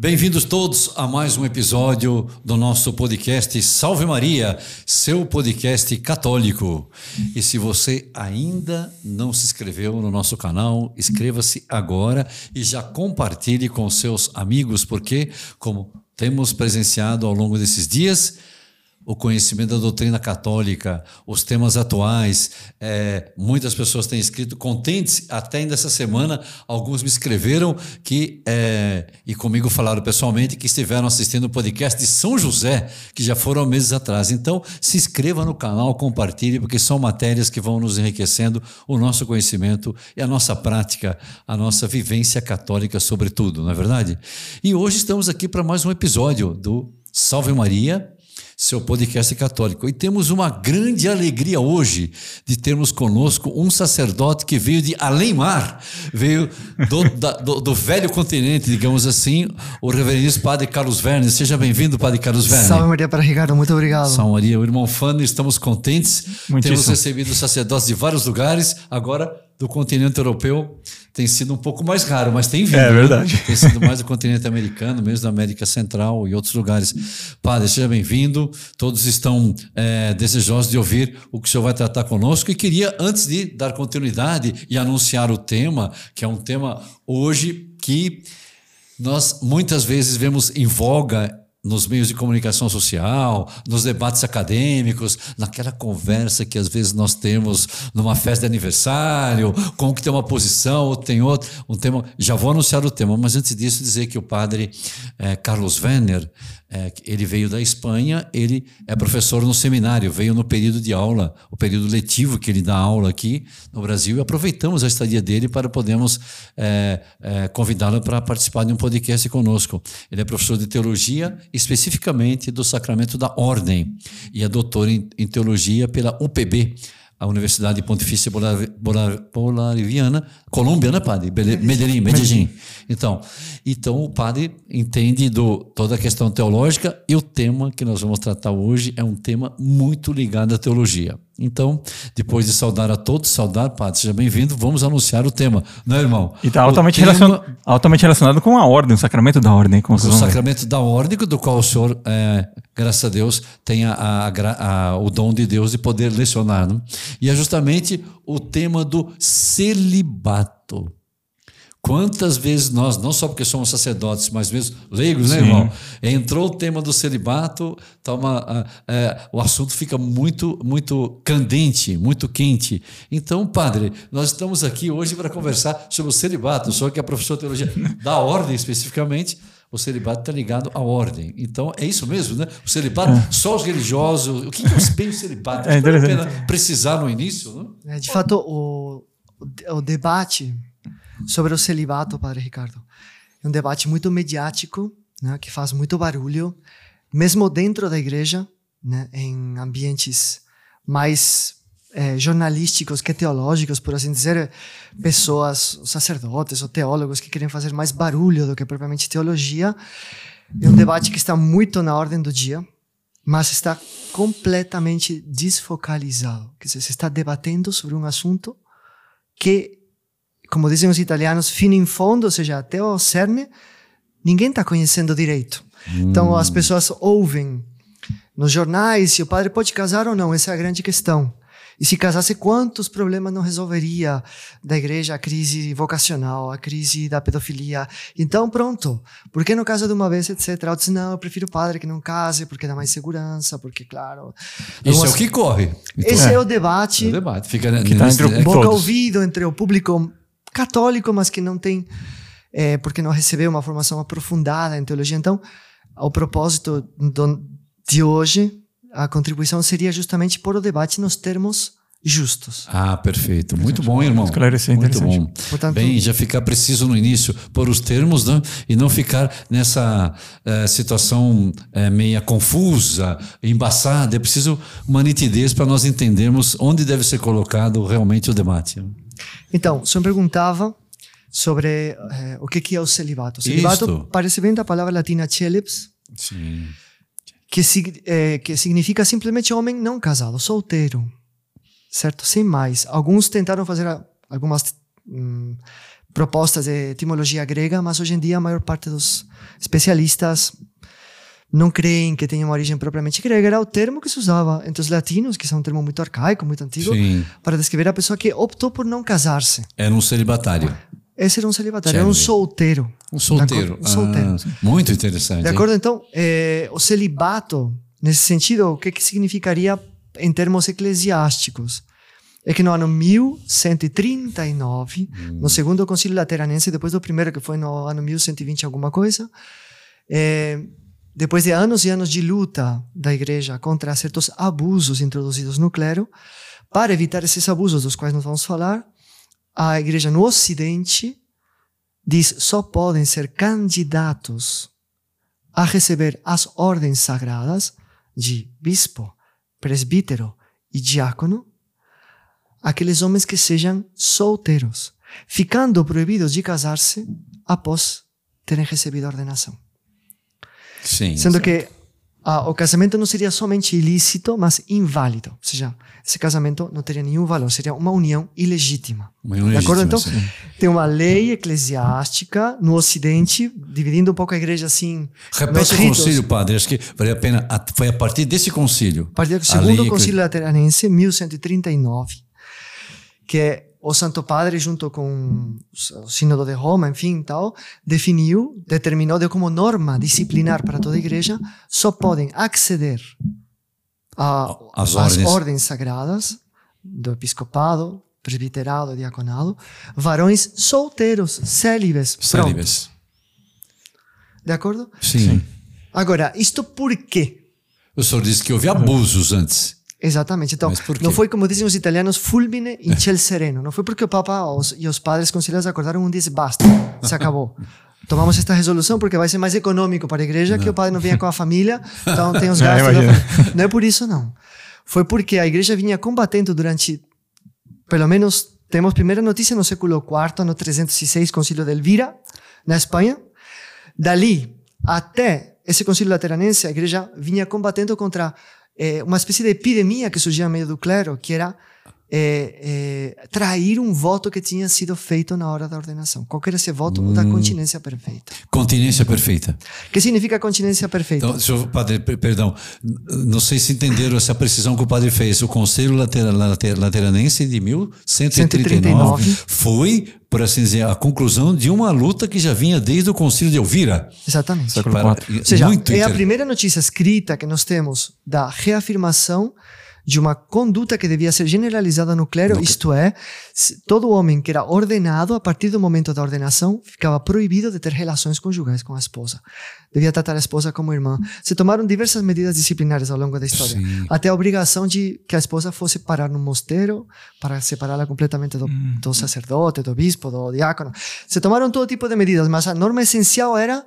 Bem-vindos todos a mais um episódio do nosso podcast Salve Maria, seu podcast católico. E se você ainda não se inscreveu no nosso canal, inscreva-se agora e já compartilhe com seus amigos, porque, como temos presenciado ao longo desses dias, o conhecimento da doutrina católica, os temas atuais. É, muitas pessoas têm escrito contentes, até ainda essa semana, alguns me escreveram que, é, e comigo falaram pessoalmente, que estiveram assistindo o podcast de São José, que já foram meses atrás. Então, se inscreva no canal, compartilhe, porque são matérias que vão nos enriquecendo o nosso conhecimento e a nossa prática, a nossa vivência católica, sobretudo, não é verdade? E hoje estamos aqui para mais um episódio do Salve Maria seu podcast católico. E temos uma grande alegria hoje de termos conosco um sacerdote que veio de além-mar, veio do, da, do, do, velho continente, digamos assim, o reverendo Padre Carlos Verne. Seja bem-vindo, Padre Carlos Verne. Salve Maria para Ricardo, muito obrigado. Salve Maria, o irmão Fano, estamos contentes. Muitíssimo. Temos recebido sacerdotes de vários lugares, agora do continente europeu tem sido um pouco mais raro, mas tem vindo. É verdade. Né? Tem sido mais do continente americano, mesmo da América Central e outros lugares. Padre, seja bem-vindo. Todos estão é, desejosos de ouvir o que o senhor vai tratar conosco. E queria, antes de dar continuidade e anunciar o tema, que é um tema hoje que nós muitas vezes vemos em voga nos meios de comunicação social, nos debates acadêmicos, naquela conversa que às vezes nós temos numa festa de aniversário, com que tem uma posição, ou tem outro, um tema. Já vou anunciar o tema, mas antes disso dizer que o padre é, Carlos Werner é, ele veio da Espanha, ele é professor no seminário, veio no período de aula, o período letivo que ele dá aula aqui no Brasil, e aproveitamos a estadia dele para podermos é, é, convidá-lo para participar de um podcast conosco. Ele é professor de teologia, especificamente do sacramento da ordem, e é doutor em, em teologia pela UPB, a Universidade Pontifícia Bolivariana, Colômbia, né, padre? Medellín, Medellín. Então, então o padre entende do, toda a questão teológica e o tema que nós vamos tratar hoje é um tema muito ligado à teologia. Então, depois de saudar a todos, saudar, Padre, seja bem-vindo, vamos anunciar o tema, não é, irmão? E está altamente, tema... relacion... altamente relacionado com a ordem, o sacramento da ordem. Com o sacramento da ordem, do qual o senhor, é, graças a Deus, tem a, a, a, o dom de Deus de poder lecionar. Não? E é justamente o tema do celibato. Quantas vezes nós, não só porque somos sacerdotes, mas mesmo leigos, né, irmão? Entrou o tema do celibato, tá uma, é, o assunto fica muito, muito candente, muito quente. Então, padre, nós estamos aqui hoje para conversar sobre o celibato. Só que a professora de teologia da ordem especificamente, o celibato está ligado à ordem. Então, é isso mesmo, né? O celibato, é. só os religiosos. O que é bem o celibato? É interessante. Vale a pena precisar no início, né? É, de fato, o, o debate sobre o celibato, Padre Ricardo. É um debate muito mediático, né, que faz muito barulho, mesmo dentro da igreja, né, em ambientes mais é, jornalísticos que teológicos, por assim dizer, pessoas, sacerdotes ou teólogos que querem fazer mais barulho do que propriamente teologia. É um debate que está muito na ordem do dia, mas está completamente desfocalizado. Quer dizer, se está debatendo sobre um assunto que como dizem os italianos, fino em fundo, ou seja, até o cerne, ninguém está conhecendo direito. Hum. Então as pessoas ouvem nos jornais se o padre pode casar ou não, essa é a grande questão. E se casasse, quantos problemas não resolveria da igreja a crise vocacional, a crise da pedofilia? Então, pronto. Por que não casa de uma vez, etc? Eu disse, não, eu prefiro o padre que não case, porque dá mais segurança, porque, claro. Isso algumas... é o que corre. Então, Esse é. é. o debate. É o debate. Fica que tá entre o boca ouvido entre o público católico, mas que não tem, é, porque não recebeu uma formação aprofundada em teologia. Então, o propósito do, de hoje, a contribuição seria justamente pôr o debate nos termos justos. Ah, perfeito. Muito bom, irmão. Esclarecer, Muito bom. Portanto, Bem, já ficar preciso no início, pôr os termos né? e não ficar nessa uh, situação uh, meia confusa, embaçada. É preciso uma nitidez para nós entendermos onde deve ser colocado realmente o debate. Então, o senhor perguntava sobre eh, o que, que é o celibato. O celibato Isto. parece bem da palavra latina celips, Sim. Que, eh, que significa simplesmente homem não casado, solteiro, certo? Sem mais. Alguns tentaram fazer algumas hum, propostas de etimologia grega, mas hoje em dia a maior parte dos especialistas não creem que tenha uma origem propriamente grega, era o termo que se usava entre os latinos, que são um termo muito arcaico, muito antigo, Sim. para descrever a pessoa que optou por não casar-se. Era um celibatário. Esse era um celibatário, era um solteiro. Um solteiro. Um solteiro. Ah, muito interessante. De hein? acordo? Então, eh, o celibato, nesse sentido, o que, que significaria em termos eclesiásticos? É que no ano 1139, no segundo concílio lateranense, depois do primeiro, que foi no ano 1120 alguma coisa, eh, depois de anos e anos de luta da igreja contra certos abusos introduzidos no clero, para evitar esses abusos dos quais nós vamos falar, a igreja no Ocidente diz só podem ser candidatos a receber as ordens sagradas de bispo, presbítero e diácono aqueles homens que sejam solteiros, ficando proibidos de casar-se após terem recebido a ordenação. Sim. Sendo que ah, o casamento não seria somente ilícito, mas inválido. Ou seja, esse casamento não teria nenhum valor, seria uma união ilegítima. Uma união De acordo? Então, sim. tem uma lei eclesiástica no Ocidente, dividindo um pouco a igreja assim. Repete o concílio, padre. Acho que vale a pena. Foi a partir desse concílio. A partir do segundo concílio lateranense, 1139, que o Santo Padre, junto com o Sínodo de Roma, enfim, tal, definiu, determinou de como norma disciplinar para toda a igreja, só podem acceder às ordens. ordens sagradas do episcopado, presbiterado, diaconado, varões solteiros, célibes. Célibes. De acordo? Sim. Agora, isto por quê? O senhor disse que houve abusos antes. Exatamente. Então, não foi como dizem os italianos, fulmine in ciel sereno. Não foi porque o Papa os, e os padres conciliares acordaram um dia e disse, basta, se acabou. Tomamos esta resolução porque vai ser mais econômico para a igreja que o padre não venha com a família, então tem os gastos. da família. não é por isso, não. Foi porque a igreja vinha combatendo durante, pelo menos, temos primeira notícia no século IV, no 306, concílio de Elvira, na Espanha. Dali até esse concílio lateranense, a igreja vinha combatendo contra eh, uma espécie de epidemia que surgia no meio do clero, que era eh, eh, trair um voto que tinha sido feito na hora da ordenação. Qual era esse voto? O da continência perfeita. Continência perfeita. O que significa continência perfeita? Então, senhor padre, per- perdão, não sei se entenderam essa precisão que o padre fez. O Conselho Latera- Later- Lateranense de 1139 139. foi, por assim dizer, a conclusão de uma luta que já vinha desde o Concílio de Elvira. Exatamente. Século Para-. Ou seja, muito é a primeira notícia escrita que nós temos da reafirmação de uma conduta que devia ser generalizada no clero, isto é, todo homem que era ordenado, a partir do momento da ordenação, ficava proibido de ter relações conjugais com a esposa. Devia tratar a esposa como irmã. Se tomaram diversas medidas disciplinares ao longo da história, Sim. até a obrigação de que a esposa fosse parar num mosteiro para separá-la completamente do, do sacerdote, do bispo, do diácono. Se tomaram todo tipo de medidas, mas a norma essencial era,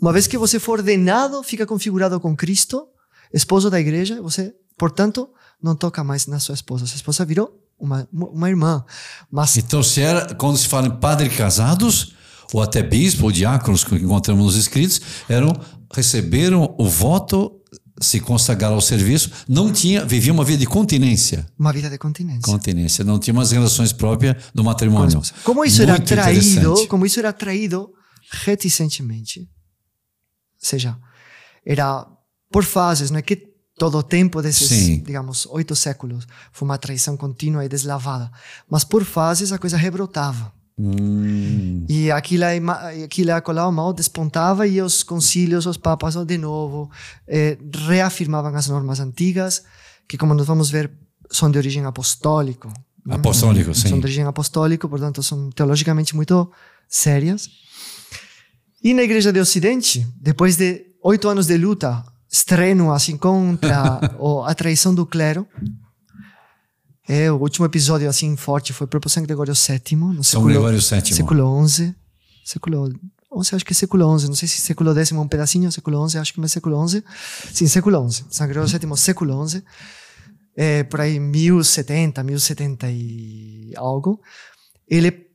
uma vez que você for ordenado, fica configurado com Cristo, esposo da igreja, você, portanto, não toca mais na sua esposa. Sua esposa virou uma, uma irmã. Mas Então, se era, quando se fala em padre casados, ou até bispo, ou diáconos que encontramos nos escritos, eram, receberam o voto, se consagraram ao serviço, não tinha, vivia uma vida de continência. uma vida de continência. Continência, não tinha umas relações próprias do matrimônio. Como isso era Muito traído, interessante. como isso era traído reticentemente. Ou seja, era por fases, não é que todo o tempo desses, Sim. digamos, oito séculos foi uma traição contínua e deslavada. Mas por fases a coisa rebrotava. Hum, E aquilo, ma- aquilo acolá mal despontava e os concílios, os papas, de novo, eh, reafirmavam as normas antigas, que como nós vamos ver, são de origem apostólico. né? apostólico, São sim. de origem apostólico, portanto, são teologicamente muito sérias. E na Igreja de Ocidente, depois de oito anos de luta estrênua assim, contra a traição do clero, é, o último episódio assim forte foi para São Gregório VII, no São século, Gregório VII. século XI. Século XI, acho que é século XI, não sei se século X é um pedacinho, século XI, acho que é século XI. Sim, século XI. São Gregório VII, século XI. É, por aí 1070, 1070 e algo. Ele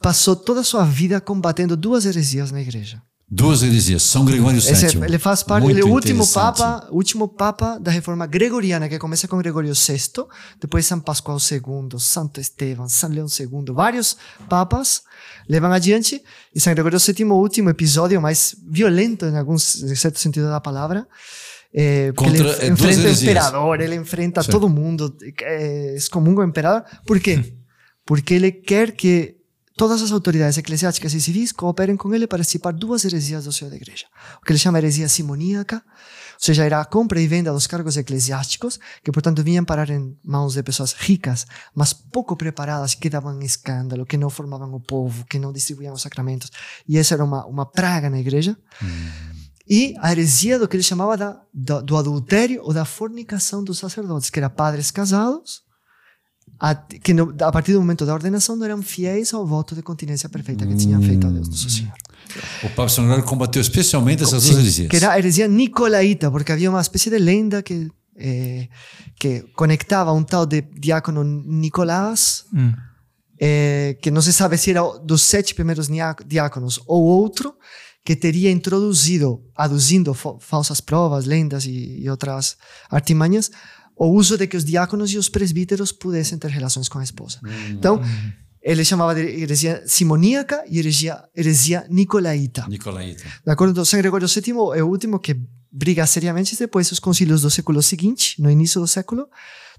passou toda a sua vida combatendo duas heresias na igreja. Duas heresias. São Gregório VII. ele faz parte, Muito ele é o último papa, último papa da reforma gregoriana, que começa com Gregório VI, depois São Pascoal II, Santo Estevão, São Leão II, vários papas levam adiante, e São Gregório VII, o último episódio mais violento, em algum certo sentido da palavra, é, porque Contra, ele é, duas enfrenta o imperador, ele enfrenta Sim. todo mundo, é, excomunga o imperador. Por quê? Porque ele quer que todas as autoridades eclesiásticas e civis cooperem com ele para dissipar duas heresias do seio da igreja. O que ele chama heresia simoníaca, ou seja, era a compra e venda dos cargos eclesiásticos, que portanto vinham parar em mãos de pessoas ricas, mas pouco preparadas, que davam escândalo, que não formavam o povo, que não distribuíam os sacramentos. E essa era uma, uma praga na igreja. E a heresia do que ele chamava da, do, do adultério ou da fornicação dos sacerdotes, que eram padres casados, a, que no, a partir do momento da ordenação não eram fiéis ao voto de continência perfeita que tinham feito a Deus Nosso Senhor. O Papa São Gregório combateu especialmente essas duas heresias. que era a heresia nicolaíta, porque havia uma espécie de lenda que, eh, que conectava um tal de diácono Nicolás, Hum. eh, que não se sabe se era dos sete primeiros diáconos ou outro, que teria introduzido, aduzindo fa- falsas provas, lendas e, e outras artimanhas, o uso de que os diáconos e os presbíteros pudessem ter relações com a esposa. Então, ele chamava de heresia simoníaca e heresia, heresia nicolaíta. Nicolaíta. De acordo? Então, São Gregório VII é o último que briga seriamente depois os concílios do século seguinte, no início do século,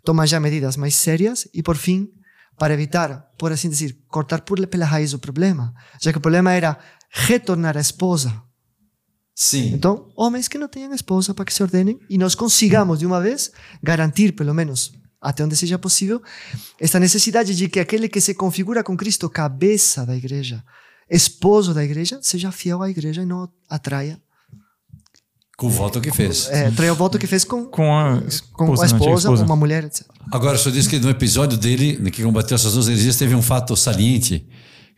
toma já medidas mais sérias e, por fim, para evitar, por assim dizer, cortar por, pela raiz o problema, já que o problema era retornar a esposa. Sim. Então, homens que não tenham esposa para que se ordenem e nós consigamos, de uma vez, garantir, pelo menos até onde seja possível, esta necessidade de que aquele que se configura com Cristo cabeça da igreja, esposo da igreja, seja fiel à igreja e não atraia Com o voto que fez. é, traia o voto que fez com, Com a com esposa, a esposa, uma mulher, etc. Agora, o senhor disse que no episódio dele, que combateu essas duas heresias, teve um fato saliente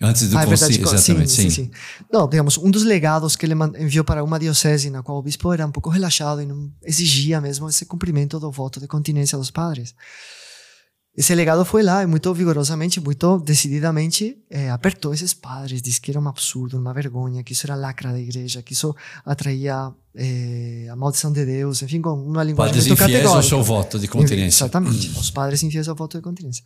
antes do Ah, é verdade. concílio. co- Exatamente, sim, sim, sim. Não, digamos, um dos legados que ele enviou para uma diocese na qual o bispo era um pouco relaxado e não exigia mesmo esse cumprimento do voto de continência dos padres. Esse legado foi lá e muito vigorosamente, muito decididamente eh, apertou esses padres, disse que era um absurdo, uma vergonha, que isso era lacra da igreja, que isso atraía eh, a maldição de Deus, enfim, com uma linguagem Padres muito infiéis ao categórica. seu voto de continência. Exatamente. Os padres infiéis ao voto de continência.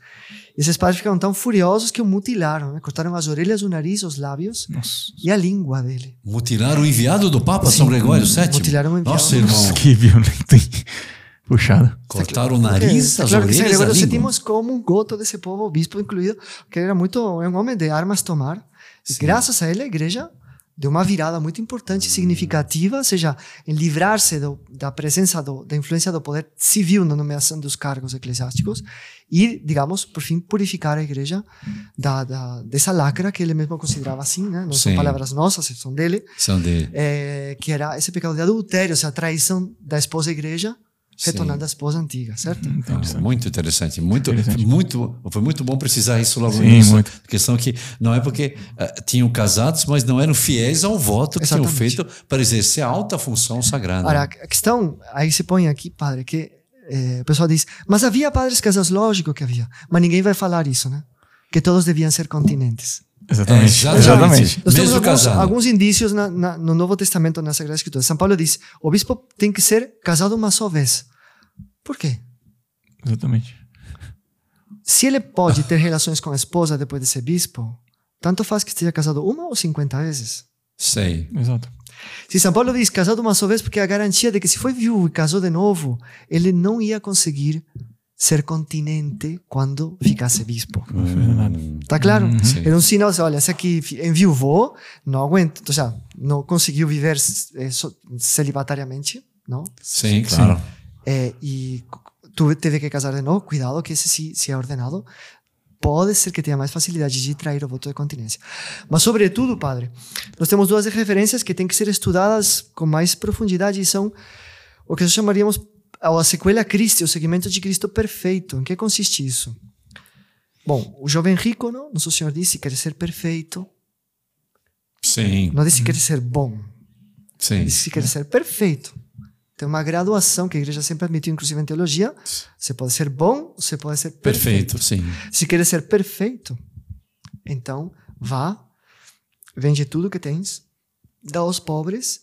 E esses padres ficaram tão furiosos que o mutilaram, né? cortaram as orelhas, o nariz, os lábios Nossa. e a língua dele. Mutilaram o enviado do Papa São Gregório VII? Mutilaram o enviado. Nossa, irmão. Que violento? Puxado. Cortaram o nariz, Porque, as claro orelhas. VII como um goto desse povo, o bispo incluído, que era muito é um homem de armas tomar. E Sim. graças a ele a igreja deu uma virada muito importante, significativa, ou seja, em livrar-se da presença do, da influência do poder civil na nomeação dos cargos eclesiásticos e, digamos, por fim, purificar a igreja da, da, dessa lacra que ele mesmo considerava assim, né? não são Sim. palavras nossas, são dele, São dele. é, que era esse pecado de adultério, ou seja, a traição da esposa igreja Sim. retornando à esposa antiga, certo? Ah, muito interessante, muito, Interessante. muito, foi muito bom precisar isso logo Sim, início. muito. A questão que não é porque ah, tinham casados, mas não eram fiéis ao voto que tinham Exatamente. feito para exercer a alta função sagrada. Ora, a questão, aí se põe aqui, padre, que eh, o pessoal diz, mas havia padres casados, lógico que havia, mas ninguém vai falar isso, né? Que todos deviam ser continentes. Exatamente. É, exatamente. exatamente. Nós temos Mesmo alguns, casado. alguns indícios na, na, no Novo Testamento, na Sagrada Escritura. São Paulo diz, o bispo tem que ser casado uma só vez. Por quê? Exatamente. Se ele pode ter relações com a esposa depois de ser bispo, tanto faz que esteja casado uma ou 50 vezes. Sei. Exato. Se São Paulo diz casado uma só vez, porque a garantia de que se foi viúvo e casou de novo, ele não ia conseguir ser continente quando ficasse bispo. Hum, Tá claro? Era um sinal, olha, esse aqui enviuvou, não aguenta, ou seja, não conseguiu viver eh, celibatariamente, não? sim, claro. Eh, e tu teve que casar de novo, cuidado que esse se, se é ordenado, pode ser que tenha mais facilidade de trair o voto de continência. Mas, sobretudo, padre, nós temos duas referências que têm que ser estudadas com mais profundidade e são o que nós chamaríamos a sequela Christi, o segmento de Cristo perfeito. Em que consiste isso? Bom, o jovem rico, não? Nosso Senhor disse quer ser perfeito, Sim, não disse quer ser bom, sim. disse que quer ser perfeito. Tem uma graduação que a igreja sempre admitiu, inclusive em teologia. Você pode ser bom, você pode ser perfeito. Perfeito, sim. Se quer ser perfeito, então vá, vende tudo que tens dá aos pobres,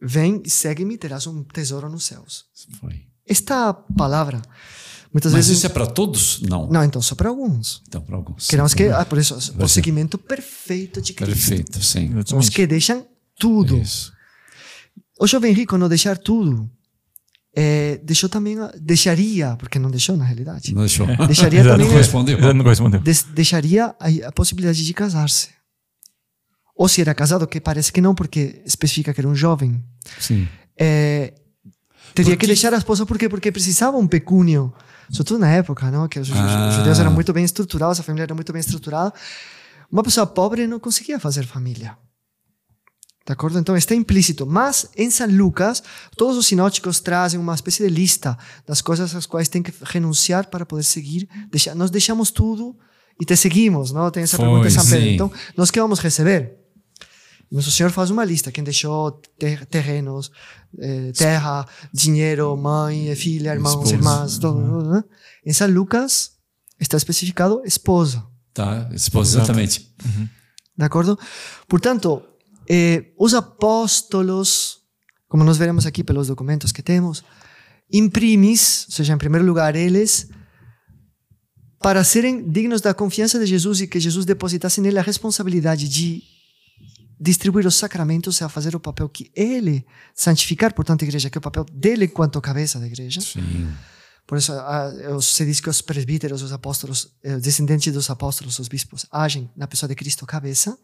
vem e segue-me, terás um tesouro nos céus. Foi. Esta palavra, muitas Mas vezes. isso é para todos? Não. Não, então só para alguns. Então, para alguns. Queremos que, ah, por isso, Vai o ser. seguimento perfeito de Cristo. Perfeito, sim. Os que deixam tudo. Isso. O jovem rico, não deixar tudo, é, deixou também, a- deixaria, porque não deixou na realidade, Não deixou. deixaria também, Não respondeu. Não correspondeu. des- deixaria a, a possibilidade de casar-se. Ou se era casado, que parece que não, porque especifica que era um jovem, Sim. é, teria Por que deixar a esposa porque porque precisava um pecúnio, sobretudo na época, não, que os, os Ah. judeus eram muito bem estruturados, a família era muito bem estruturada. Uma pessoa pobre não conseguia fazer família. De acordo? Então está implícito. Mas em São Lucas, todos os sinóticos trazem uma espécie de lista das coisas às quais tem que renunciar para poder seguir. Deixa- nós deixamos tudo e te seguimos, não? Tem essa Foi, pergunta em São Pedro. Então, nós que vamos receber? Nosso Senhor faz uma lista. Quem deixou ter- terrenos, eh, terra, dinheiro, mãe, filha, irmãos, Esposa. irmãs. Tudo, né? Em São Lucas está especificado esposa. Tá, esposa, exatamente. De acordo? Portanto, eh, os apóstolos, como nós veremos aqui pelos documentos que temos, imprimis, ou seja, em primeiro lugar, eles, para serem dignos da confiança de Jesus e que Jesus depositasse nele a responsabilidade de distribuir os sacramentos e a fazer o papel que ele santificar, portanto, a igreja, que é o papel dele enquanto cabeça da igreja. Sim. Por isso, os- se diz que os presbíteros, os apóstolos, eh, os descendentes dos apóstolos, os bispos, agem na pessoa de Cristo cabeça.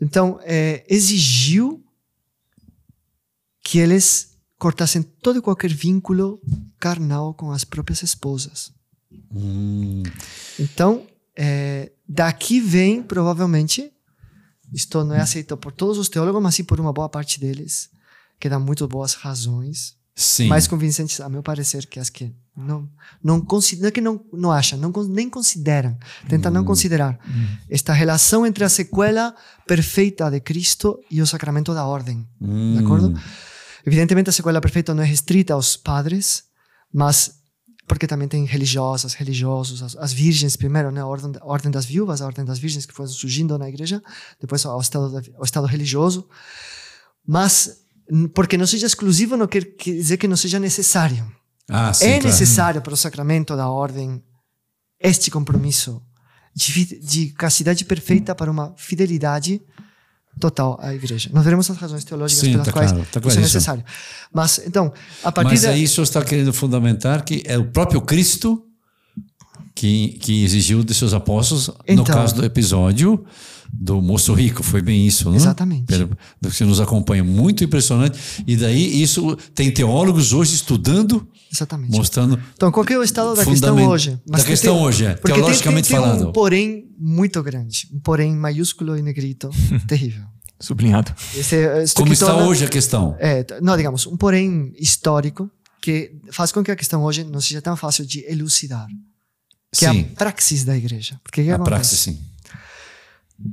Então, eh, exigiu que eles cortassem todo e qualquer vínculo carnal com as próprias esposas. Hum, Então, eh, daqui vem, provavelmente, isto não é aceito por todos os teólogos, mas sim por uma boa parte deles, que dá muito boas razões. Sim. mais convincentes, a meu parecer, que as que não não consideram, que não não acham, não nem consideram, tentam não considerar. Esta relação entre a sequela perfeita de Cristo e o sacramento da ordem, Hum, de acordo? Evidentemente a sequela perfeita não é restrita aos padres, mas porque também tem religiosas, religiosos, as, as virgens primeiro, né? a, ordem, a ordem das viúvas, a ordem das virgens que foi surgindo na igreja, depois ao estado, ao estado religioso, mas porque não seja exclusivo não quer quer dizer que não seja necessário. Ah, sim, é claro. necessário para o sacramento da ordem este compromisso de, de castidade perfeita para uma fidelidade total à igreja. Nós veremos as razões teológicas Sim, pelas tá quais claro, tá isso é necessário. Mas, então, a partir Mas da... aí o senhor está querendo fundamentar que é o próprio Cristo que, que exigiu de seus apóstolos, no Então. caso do episódio do moço rico, foi bem isso, não? Exatamente. Pelo, do que você nos acompanha, muito impressionante. E daí isso tem teólogos hoje estudando, Exatamente. mostrando Então, qual que é o estado da questão hoje? da tem- questão hoje, é, teologicamente tem, tem, tem falando. um porém muito grande. Um porém maiúsculo e negrito terrível. Sublinhado. Esse, é- como está torna- hoje a questão. É, não, digamos, um porém histórico que faz com que a questão hoje não seja tão fácil de elucidar. Que é sim, a praxis da igreja. Porque a praxis, sim.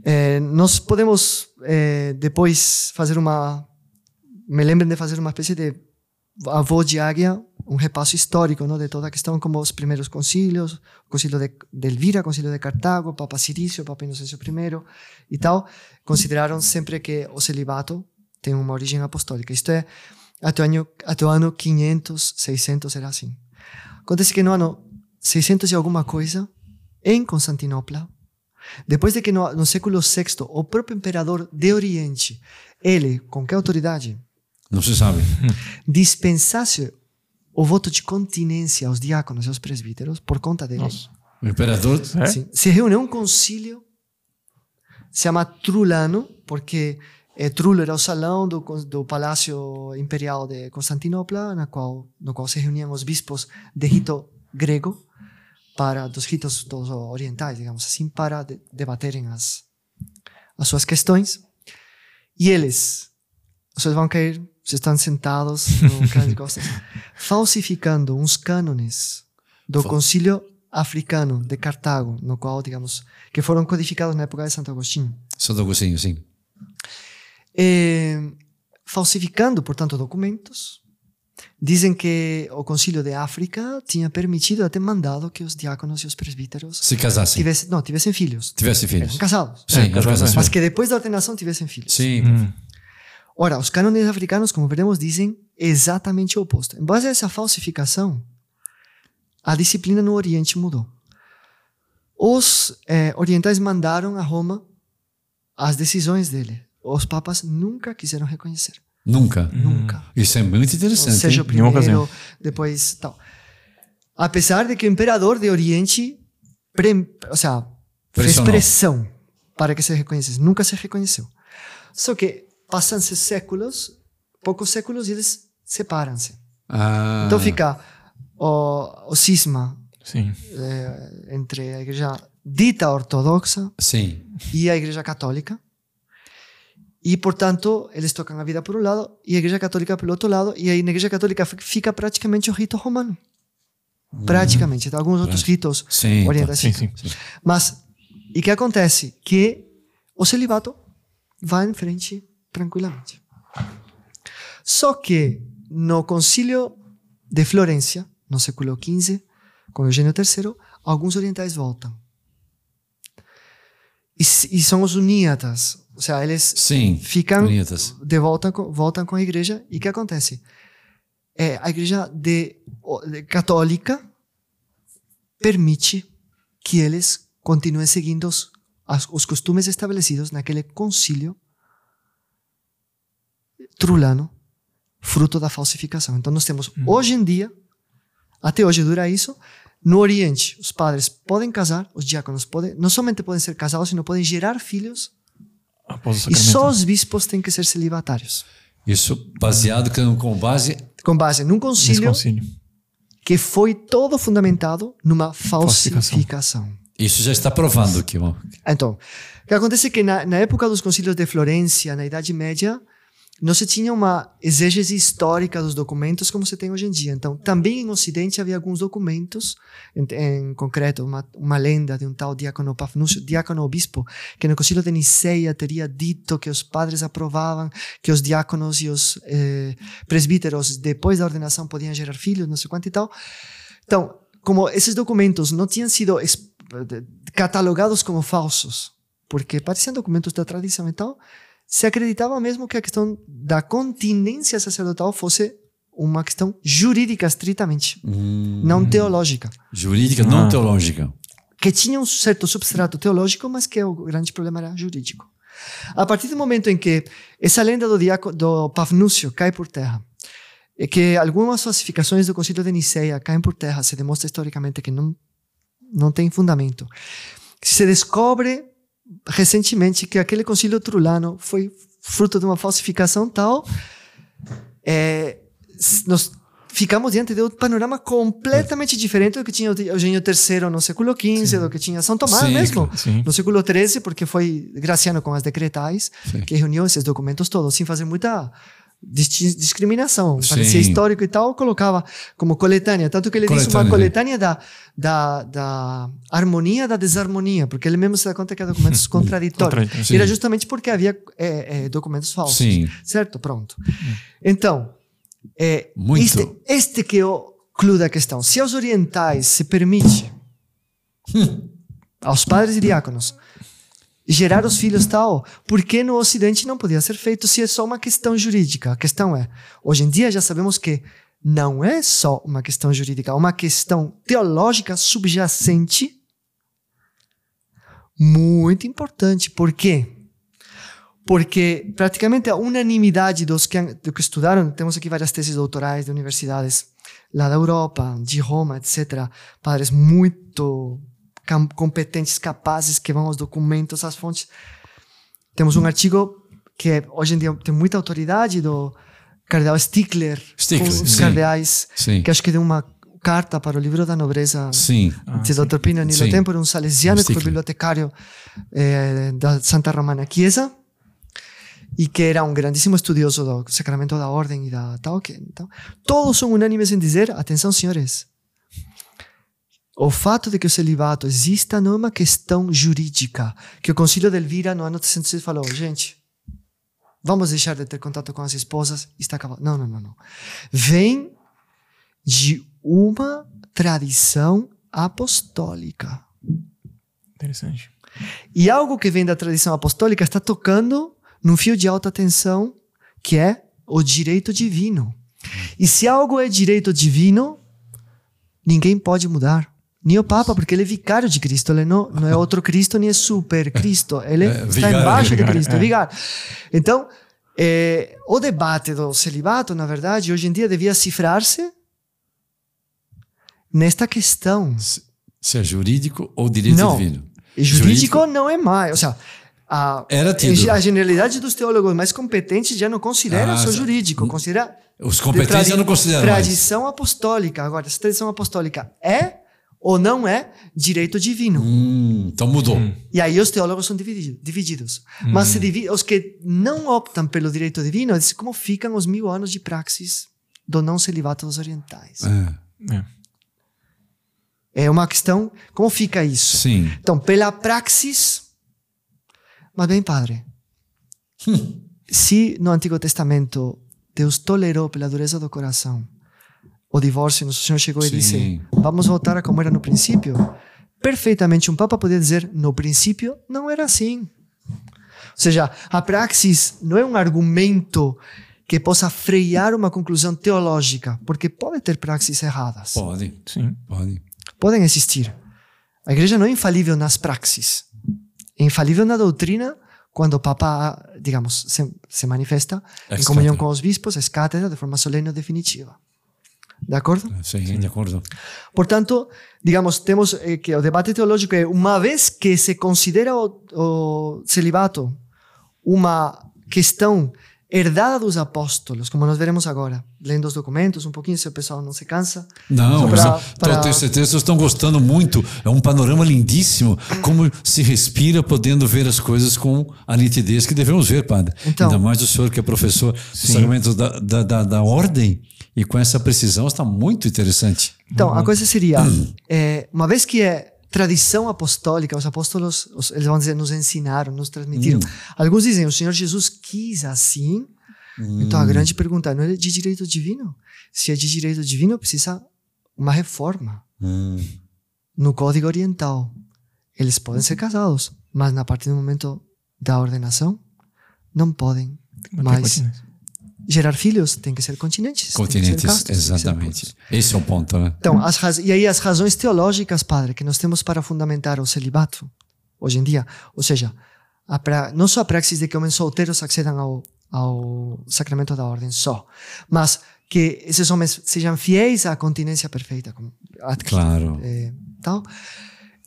É, nós podemos é, depois fazer uma. Me lembrem de fazer uma espécie de avô de águia, um repasso histórico não, de toda a questão, como os primeiros concílios, o concílio de, de Elvira, o concílio de Cartago, Papa Cirício, Papa Inocêncio I e tal, consideraram sempre que o celibato tem uma origem apostólica. Isto é, até o ano, até o ano 500, 600 era assim. Acontece que no ano 600 e alguma coisa, em Constantinopla, depois de que no, no século VI o próprio imperador de Oriente, ele, com que autoridade, Não se sabe. dispensasse o voto de continência aos diáconos e aos presbíteros por conta dele. Nossa. O imperador. É? Sim. Se reúne um concílio, se chama Trulano, porque eh, Trulo era o salão do, do Palácio Imperial de Constantinopla, na qual, no qual se reuniam os bispos de rito grego, para dos ritos dos orientais, digamos assim, para de, debaterem as, as suas questões. E eles, vocês vão cair, vocês estão sentados no de costas, falsificando uns cânones do Fa- concílio africano de Cartago, no qual, digamos, que foram codificados na época de Santo Agostinho. Santo Agostinho, sim. Eh, falsificando, portanto, documentos, dizem que o concílio de África tinha permitido, até mandado, que os diáconos e os presbíteros Se casassem. tivessem, não, tivessem filhos. Tivesse filhos. Eram casados. Sim, É, as casados. Mas que depois da ordenação tivessem filhos. Sim. Hum. Ora, os cânones africanos, como veremos, dizem exatamente o oposto. Em base a essa falsificação, a disciplina no Oriente mudou. Os eh, orientais mandaram a Roma as decisões dele. Os papas nunca quiseram reconhecer. Nunca. Nunca. Isso é muito interessante. Ou seja, hein? o primeiro, depois tal. Apesar de que o imperador de Oriente, pre, ou seja, fez pressão para que se reconhecesse. Nunca se reconheceu. Só que passam-se séculos, poucos séculos, e eles separam-se. Ah, Então fica o, o cisma eh, entre a igreja dita ortodoxa Sim. e a igreja católica. E, portanto, eles tocam a vida por um lado e a igreja católica pelo outro lado. E aí na igreja católica fi- fica praticamente o rito romano. Praticamente. Alguns outros ritos Sim. orientais Sim, ficam. sim. Mas, e que acontece? Que o celibato vai em frente tranquilamente. Só que no concílio de Florência, no século XV, com Eugênio III, alguns orientais voltam. E, e são os uníatas. Ou seja, eles Sim. ficam Bonitas. de volta com, voltam com a igreja e o que acontece? É, a igreja de, de- católica permite que eles continuem seguindo os, os costumes estabelecidos naquele concílio trulano, fruto da falsificação. Então nós temos hoje em dia, até hoje dura isso, no Oriente os padres podem casar, os diáconos podem, não somente podem ser casados, sino podem gerar filhos e só os bispos têm que ser celibatários. Isso baseado com- com base. Com base num concílio concílio. que foi todo fundamentado numa falsificação. Falsificação. Isso já está provando aqui. ó. Então, o que acontece é que na, na época dos concílios de Florência, na Idade Média, não se tinha uma exégese histórica dos documentos como se tem hoje em dia. Então, também em Ocidente havia alguns documentos, em, em concreto, uma, uma lenda de um tal diácono Pafnúcio, diácono obispo, que no concílio de Niceia teria dito que os padres aprovavam que os diáconos e os eh, presbíteros, depois da ordenação, podiam gerar filhos, não sei quanto e tal. Então, como esses documentos não tinham sido de- catalogados como falsos, porque pareciam documentos da tradição e tal, se acreditava mesmo que a questão da continência sacerdotal fosse uma questão jurídica estritamente, Hum, não teológica. jurídica, não Ah. teológica. Que tinha um certo substrato teológico, mas que o grande problema era jurídico. A partir do momento em que essa lenda do, diaco, do Pafnúcio cai por terra, e que algumas falsificações do Concílio de Niceia caem por terra, se demonstra historicamente que não, não tem fundamento. Se descobre recentemente que aquele concílio trulano foi fruto de uma falsificação tal, é, nós ficamos diante de um panorama completamente diferente do que tinha Eugênio III no século XV, do que tinha São Tomás Sim, mesmo. Sim. no século XIII, porque foi Graciano com as decretais, Sim. que reuniu esses documentos todos, sem fazer muita discriminação. Sim. Parecia histórico e tal, colocava como coletânea. Tanto que ele disse uma Coletânea, coletânea da, da, da harmonia da desarmonia, porque ele mesmo se dá conta que há documentos contraditórios. Contraditórios, E era justamente porque havia é, é, documentos falsos. Sim. Certo? Pronto. Então, é, este, este que é o clou da questão. Se aos orientais se permite, aos padres e diáconos, gerar os filhos tal, por que no Ocidente não podia ser feito se é só uma questão jurídica? A questão é, hoje em dia já sabemos que não é só uma questão jurídica, é uma questão teológica subjacente muito importante. Por quê? Porque praticamente a unanimidade dos que, do que estudaram, temos aqui várias teses doutorais de universidades lá da Europa, de Roma, etc. Padres muito competentes, capazes, que vão aos documentos, às fontes. Temos um artigo que é, hoje em dia tem muita autoridade do cardeal Stickler, Stickler, com os sim. cardeais, Sim. que acho que deu uma carta para o livro da nobreza Sim. de Dr. Pino Nilo. Tempore, um salesiano que foi bibliotecário eh, da Santa Romana Chiesa e que era um grandíssimo estudioso do sacramento da ordem e da tal. Que, então, todos são unânimes em dizer, atenção senhores, o fato de que o celibato exista não é uma questão jurídica, que o Concílio de Elvira no ano 306 falou, gente, vamos deixar de ter contato com as esposas está acabado. Não, não, não, não. Vem de uma tradição apostólica. Interessante. E algo que vem da tradição apostólica está tocando num fio de alta tensão que é o direito divino. E se algo é direito divino, ninguém pode mudar. Nem o Papa, porque ele é vicário de Cristo, ele não, não é outro Cristo, nem é super Cristo, ele É, está vigário, embaixo de vigário, Cristo, é é. vigário. Então, eh, o debate do celibato, na verdade, hoje em dia devia cifrar-se nesta questão. Se é jurídico ou direito Não. divino. Jurídico, não é mais. Ou seja, a, Era tido. a generalidade dos teólogos mais competentes já não considera Ah, só sa- jurídico, considera Os competentes de eu não considero mais. tradição apostólica. Agora, essa tradição apostólica é ou não é direito divino. Hum, então mudou. E aí os teólogos são dividi- divididos. Mas se divi- os que não optam pelo direito divino, eles como ficam os mil anos de praxis do não celibato dos orientais. É, É. É uma questão, como fica isso? sim. Então, pela praxis. Mas bem, padre, se no Antigo Testamento Deus tolerou pela dureza do coração o divórcio, nosso Senhor chegou e Sim. disse: Vamos voltar a como era no princípio. Perfeitamente, um Papa podia dizer: No princípio não era assim. Ou seja, a praxis não é um argumento que possa frear uma conclusão teológica, porque pode ter praxis erradas. Pode, Sim. pode. podem existir. A igreja não é infalível nas praxis. É infalível na doutrina quando o Papa, digamos, se, se manifesta Ex em comunhão com os bispos, ex cátedra, de forma solene e definitiva. De acordo? Sim, de acordo. Portanto, digamos, temos eh, que o debate teológico é uma vez que se considera o, o celibato uma questão herdada dos apóstolos, como nós veremos agora, lendo os documentos um pouquinho, se o pessoal não se cansa. Não, pra- a- pra- tenho certeza que vocês estão gostando muito. É um panorama lindíssimo. Como se respira podendo ver as coisas com a nitidez que devemos ver, padre. Então- Ainda mais o senhor que é professor dos sacramentos da, da, da, da ordem e com essa precisão está muito interessante. Então, a coisa seria, é, uma vez que é tradição apostólica, os apóstolos, os- eles vão dizer, nos ensinaram, nos transmitiram. Alguns dizem, o Senhor Jesus quis assim. Então, a grande pergunta, não é de direito divino? Se é de direito divino, precisa uma reforma. Hum, No Código Oriental, eles podem ser casados, mas na partir do momento da ordenação, não podem mais gerar filhos, tem que ser continentes. que ser continentes, castos, exatamente. Esse é o ponto, né? Então, as raz- e aí as razões teológicas, padre, que nós temos para fundamentar o celibato hoje em dia, ou seja, pra, não só a praxis de que homens solteiros accedam ao, ao sacramento da ordem só, mas que esses homens sejam fiéis à continência perfeita, como Claro. eh, tal,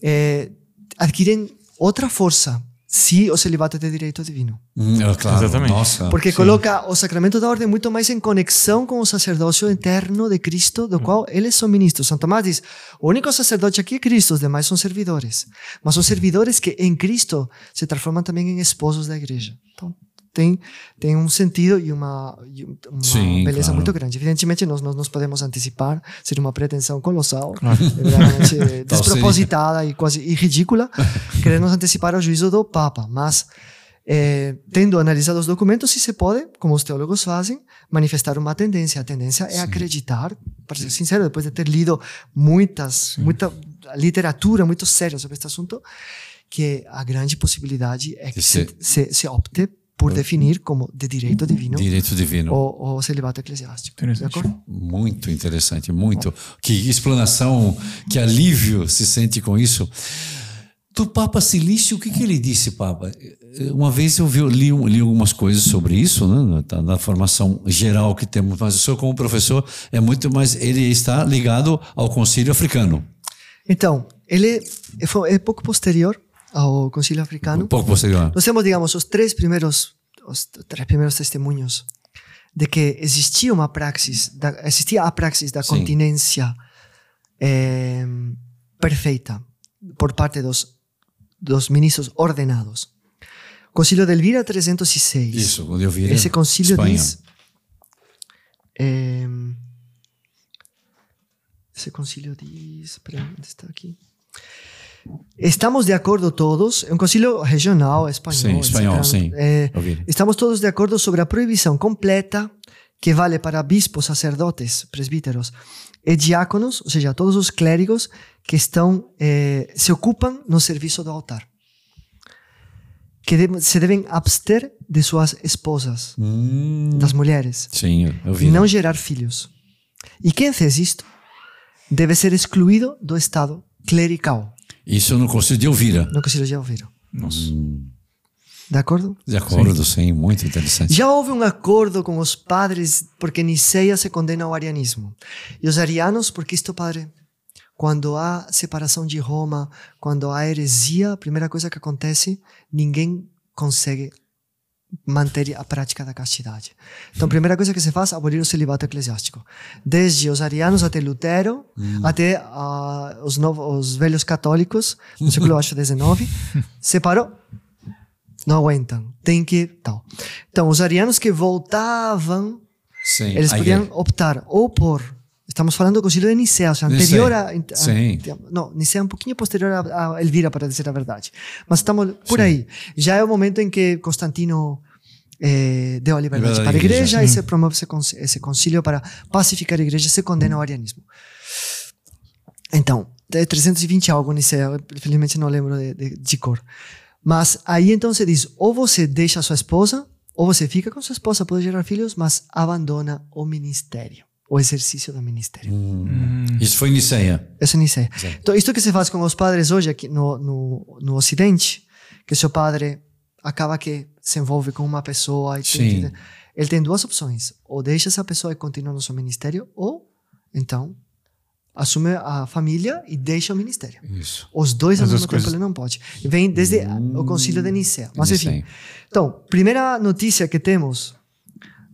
eh, adquirem outra força se o celibato é de direito divino. Hum, é, claro. Exatamente. Nossa. Porque sim. coloca o sacramento da ordem muito mais em conexão com o sacerdócio eterno de Cristo, do qual eles são ministros. São Tomás diz: o único sacerdote aqui é Cristo, os demais são servidores. Mas são servidores que em Cristo se transformam também em esposos da igreja. Então, tem, tem um sentido e uma, e uma Sim, beleza claro. muito grande. Evidentemente, nós não nos podemos antecipar, seria uma pretensão colossal, despropositada e quase e ridícula, queremos antecipar o juízo do Papa. Mas, eh, tendo analisado os documentos, se se pode, como os teólogos fazem, manifestar uma tendência. A tendência é acreditar, para ser sincero, depois de ter lido muitas, muita literatura muito séria sobre este assunto, que a grande possibilidade é que se, ser- se, se opte por definir como de direito divino Direito divino. o, o celibato eclesiástico. Interessante. Muito interessante, muito. Que explanação, que alívio se sente com isso. Do Papa Silício, o que, que ele disse, Papa? Uma vez eu vi, li, li algumas coisas sobre isso, né, na, na formação geral que temos, mas o senhor, como professor, é muito mais. Ele está ligado ao Concílio Africano, Então, ele é, é pouco posterior ao Concílio Africano. pouco posterior. Nós temos, digamos, os três primeiros, os três primeiros testemunhos de que existia uma praxis, da, existia a praxis da Sim. continência eh, perfeita por parte dos, dos ministros ordenados. Concílio de Elvira 306. Isso, quando eu vi Esse concílio Espanha. diz. eh, esse concílio diz. Peraí, onde está aqui? Estamos de acordo todos, é um concílio regional espanhol. Sim, espanhol, sim. Eh, vi. estamos todos de acordo sobre a proibição completa que vale para bispos, sacerdotes, presbíteros e diáconos, ou seja, todos os clérigos que estão eh, se ocupam no serviço do altar. que deve- se devem abster de suas esposas, Hum, das mulheres, sim, eu vi. e não gerar filhos. E quem fez isto deve ser excluído do estado clerical, Isso no Conselho de Elvira. no Conselho de ouviram. Nossa. De acordo? De acordo, sim, muito interessante. Já houve um acordo com os padres porque Niceia se condena ao arianismo. E os arianos, porque isto, padre, quando há separação de Roma, quando há heresia, a primeira coisa que acontece, ninguém consegue manter a prática da castidade. Então, a primeira coisa que se faz é abolir o celibato eclesiástico. Desde os arianos até Lutero, até ah, os, novos, os velhos católicos, no século acho, XIX, separou não aguentam, tem que tal. Então, os arianos que voltavam, Sim, eles podiam é. optar ou por Estamos falando do concílio de Nicea, ou seja, anterior a, a- sim. Não, Nicea é um pouquinho posterior a, a Elvira, para dizer a verdade. Mas estamos por aí. Já é o momento em que Constantino eh, deu a liberdade para a igreja. igreja e se promove esse, esse concílio para pacificar a igreja e se condena ao arianismo. Então, é 320 algo Nicea, infelizmente não lembro de, de, de cor. Mas aí então se diz, ou você deixa a sua esposa, ou você fica com sua esposa, pode gerar filhos, mas abandona o ministério, o exercício do ministério. Isso foi em Niceia. Essa é Nicea. Exato. Então, isto que se faz com os padres hoje aqui no, no, no Ocidente, que seu padre acaba que se envolve com uma pessoa e tem ele tem duas opções: ou deixa essa pessoa e continua no seu ministério, ou então assume a família e deixa o ministério. Isso. Os dois ao As duas mesmo tempo coisas. ele não pode. Vem desde o concílio de Nicea. Mas enfim. Então, primeira notícia que temos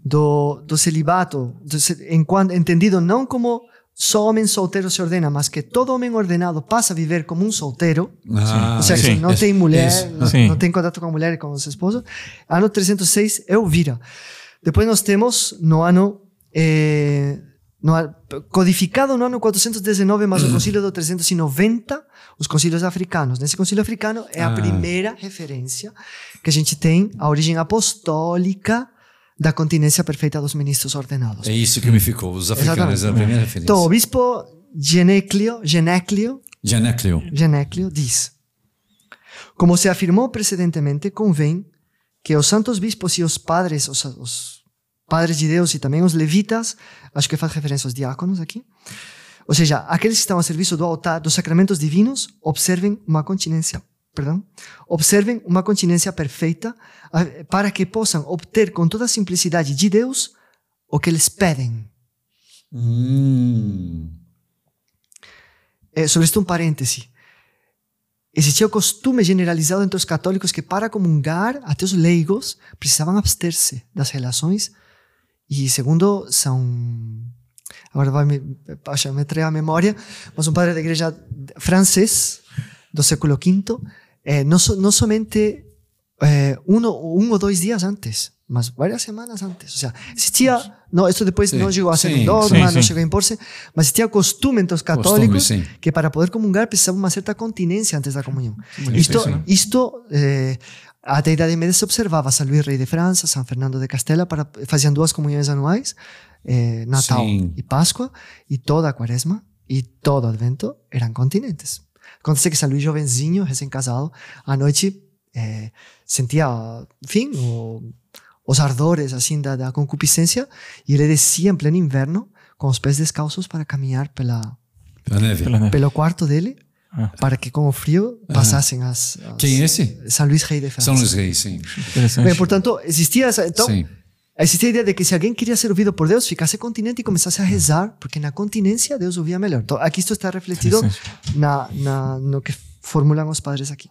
do, do celibato, do ce- enquanto, entendido não como só homem solteiro se ordena, mas que todo homem ordenado passa a viver como um solteiro, Ah, ou seja, sim. não tem mulher, isso. não, tem contato com a mulher e com os esposos. Ano 306 é Elvira. Depois nós temos no ano eh, no, codificado no ano 419, mas o concílio do 390, os concílios africanos. Nesse concílio africano é a Ah. primeira referência que a gente tem a origem apostólica da continência perfeita dos ministros ordenados. É isso que me ficou. Os africanos, é a primeira referência. Então, o bispo Genéclio, Genéclio Janecleo. Genéclio diz: Como se afirmou precedentemente, convém que os santos bispos e os padres, os, os padres de Deus e também os levitas, acho que faz referência aos diáconos aqui, ou seja, aqueles que estão a serviço do altar, dos sacramentos divinos, observem uma continência, perdão, observem uma continência perfeita ah, para que possam obter com toda a simplicidade de Deus o que eles pedem. Hum. Eh, sobre isto um parêntese. Existia o costume generalizado entre os católicos que para comungar, até os leigos, precisavam abster-se das relações e segundo são agora vai me, me a memória, mas um padre da igreja francês do século V, eh, não, so, não somente eh, um, um ou dois dias antes, mas várias semanas antes. Ou seja, existia, não, isso depois Sim, não chegou a ser sim, um dogma, sim, não sim. chegou a impor-se, mas existia costume entre os Costume, católicos sim. que para poder comungar precisava uma certa continência antes da comunhão. bonito Isto, isso, né? isto eh, até a Idade Média se observava São Luís Rei de França, São Fernando de Castela, para, faziam duas comunhões anuais, eh, Natal Sim. e Páscoa, e toda a Quaresma e todo o Advento eram continentes. Acontece que São Luís jovenzinho, recém-casado, à noite eh, sentia, enfim, o, os ardores assim da, da concupiscência e ele descia em pleno inverno com os pés descalços para caminhar pela, Pela neve. Pela neve. pelo quarto dele Ah. para que com o frio passassem as, as Quem é esse? São Luís Rei de França. São Luís Reis, sim. Interessante. Bem, portanto, existia essa, então, sim. Existia a ideia de que se alguém queria ser ouvido por Deus, ficasse continente e começasse a rezar, porque na continência Deus ouvia melhor. Então, aqui isto está refletido na, na, no que formulam os padres aqui.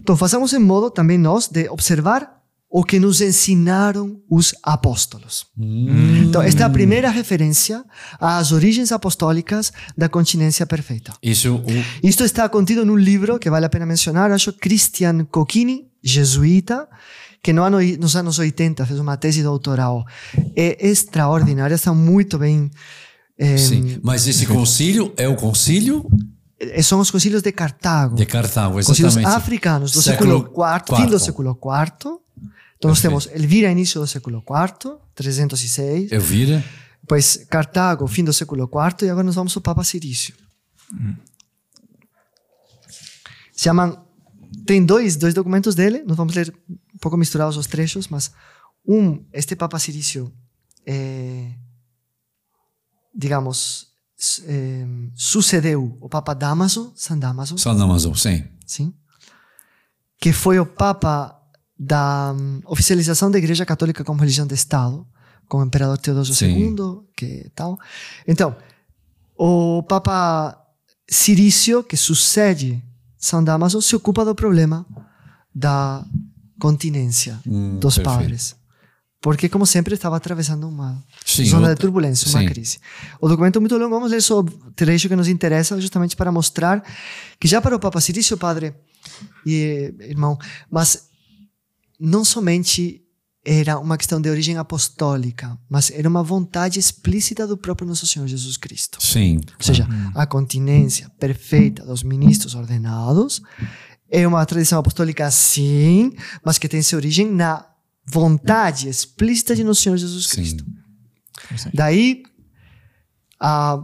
Então, façamos em modo também nós de observar o que nos ensinaram os apóstolos. Hum. Então, esta é a primeira referência às origens apostólicas da continência perfeita. Isso, o, Isto está contido num livro que vale a pena mencionar, acho Christian Cocchini, jesuíta, que no ano, nos anos 80 fez uma tese doutoral. É extraordinária, está muito bem. eh, sim. Mas esse concílio é o concílio eh, são os concílios de Cartago. de Cartago, concílios exatamente. africanos do Século século IV, fim quarto. do século IV. Então nós Perfeito. temos Elvira, início do século IV, 306. Elvira. Depois Cartago, fim do século IV. E agora nós vamos ao Papa Cirício. Se chamam tem dois, dois documentos dele, nós vamos ler um pouco misturados os trechos, mas um, este Papa Cirício, é, digamos, é, sucedeu o Papa Damaso, San Damaso, Só na Amazon, sim. sim, que foi o Papa da hum, oficialização da Igreja Católica como religião de Estado, com o Imperador Teodosio Sim. II, que tal. Então, o Papa Cirício, que sucede São Damaso, se ocupa do problema da continência Hum, dos perfeito. padres. Porque, como sempre, estava atravessando uma Sim, zona de outra- turbulência, uma sim. crise. O documento é muito longo, vamos ler só o trecho que nos interessa, justamente para mostrar que já para o Papa Cirício, padre e eh, irmão, mas não somente era uma questão de origem apostólica, mas era uma vontade explícita do próprio nosso Senhor Jesus Cristo. Sim. Ou seja, a continência perfeita dos ministros ordenados é uma tradição apostólica, sim, mas que tem sua origem na vontade explícita de nosso Senhor Jesus Sim. Cristo. Daí, a,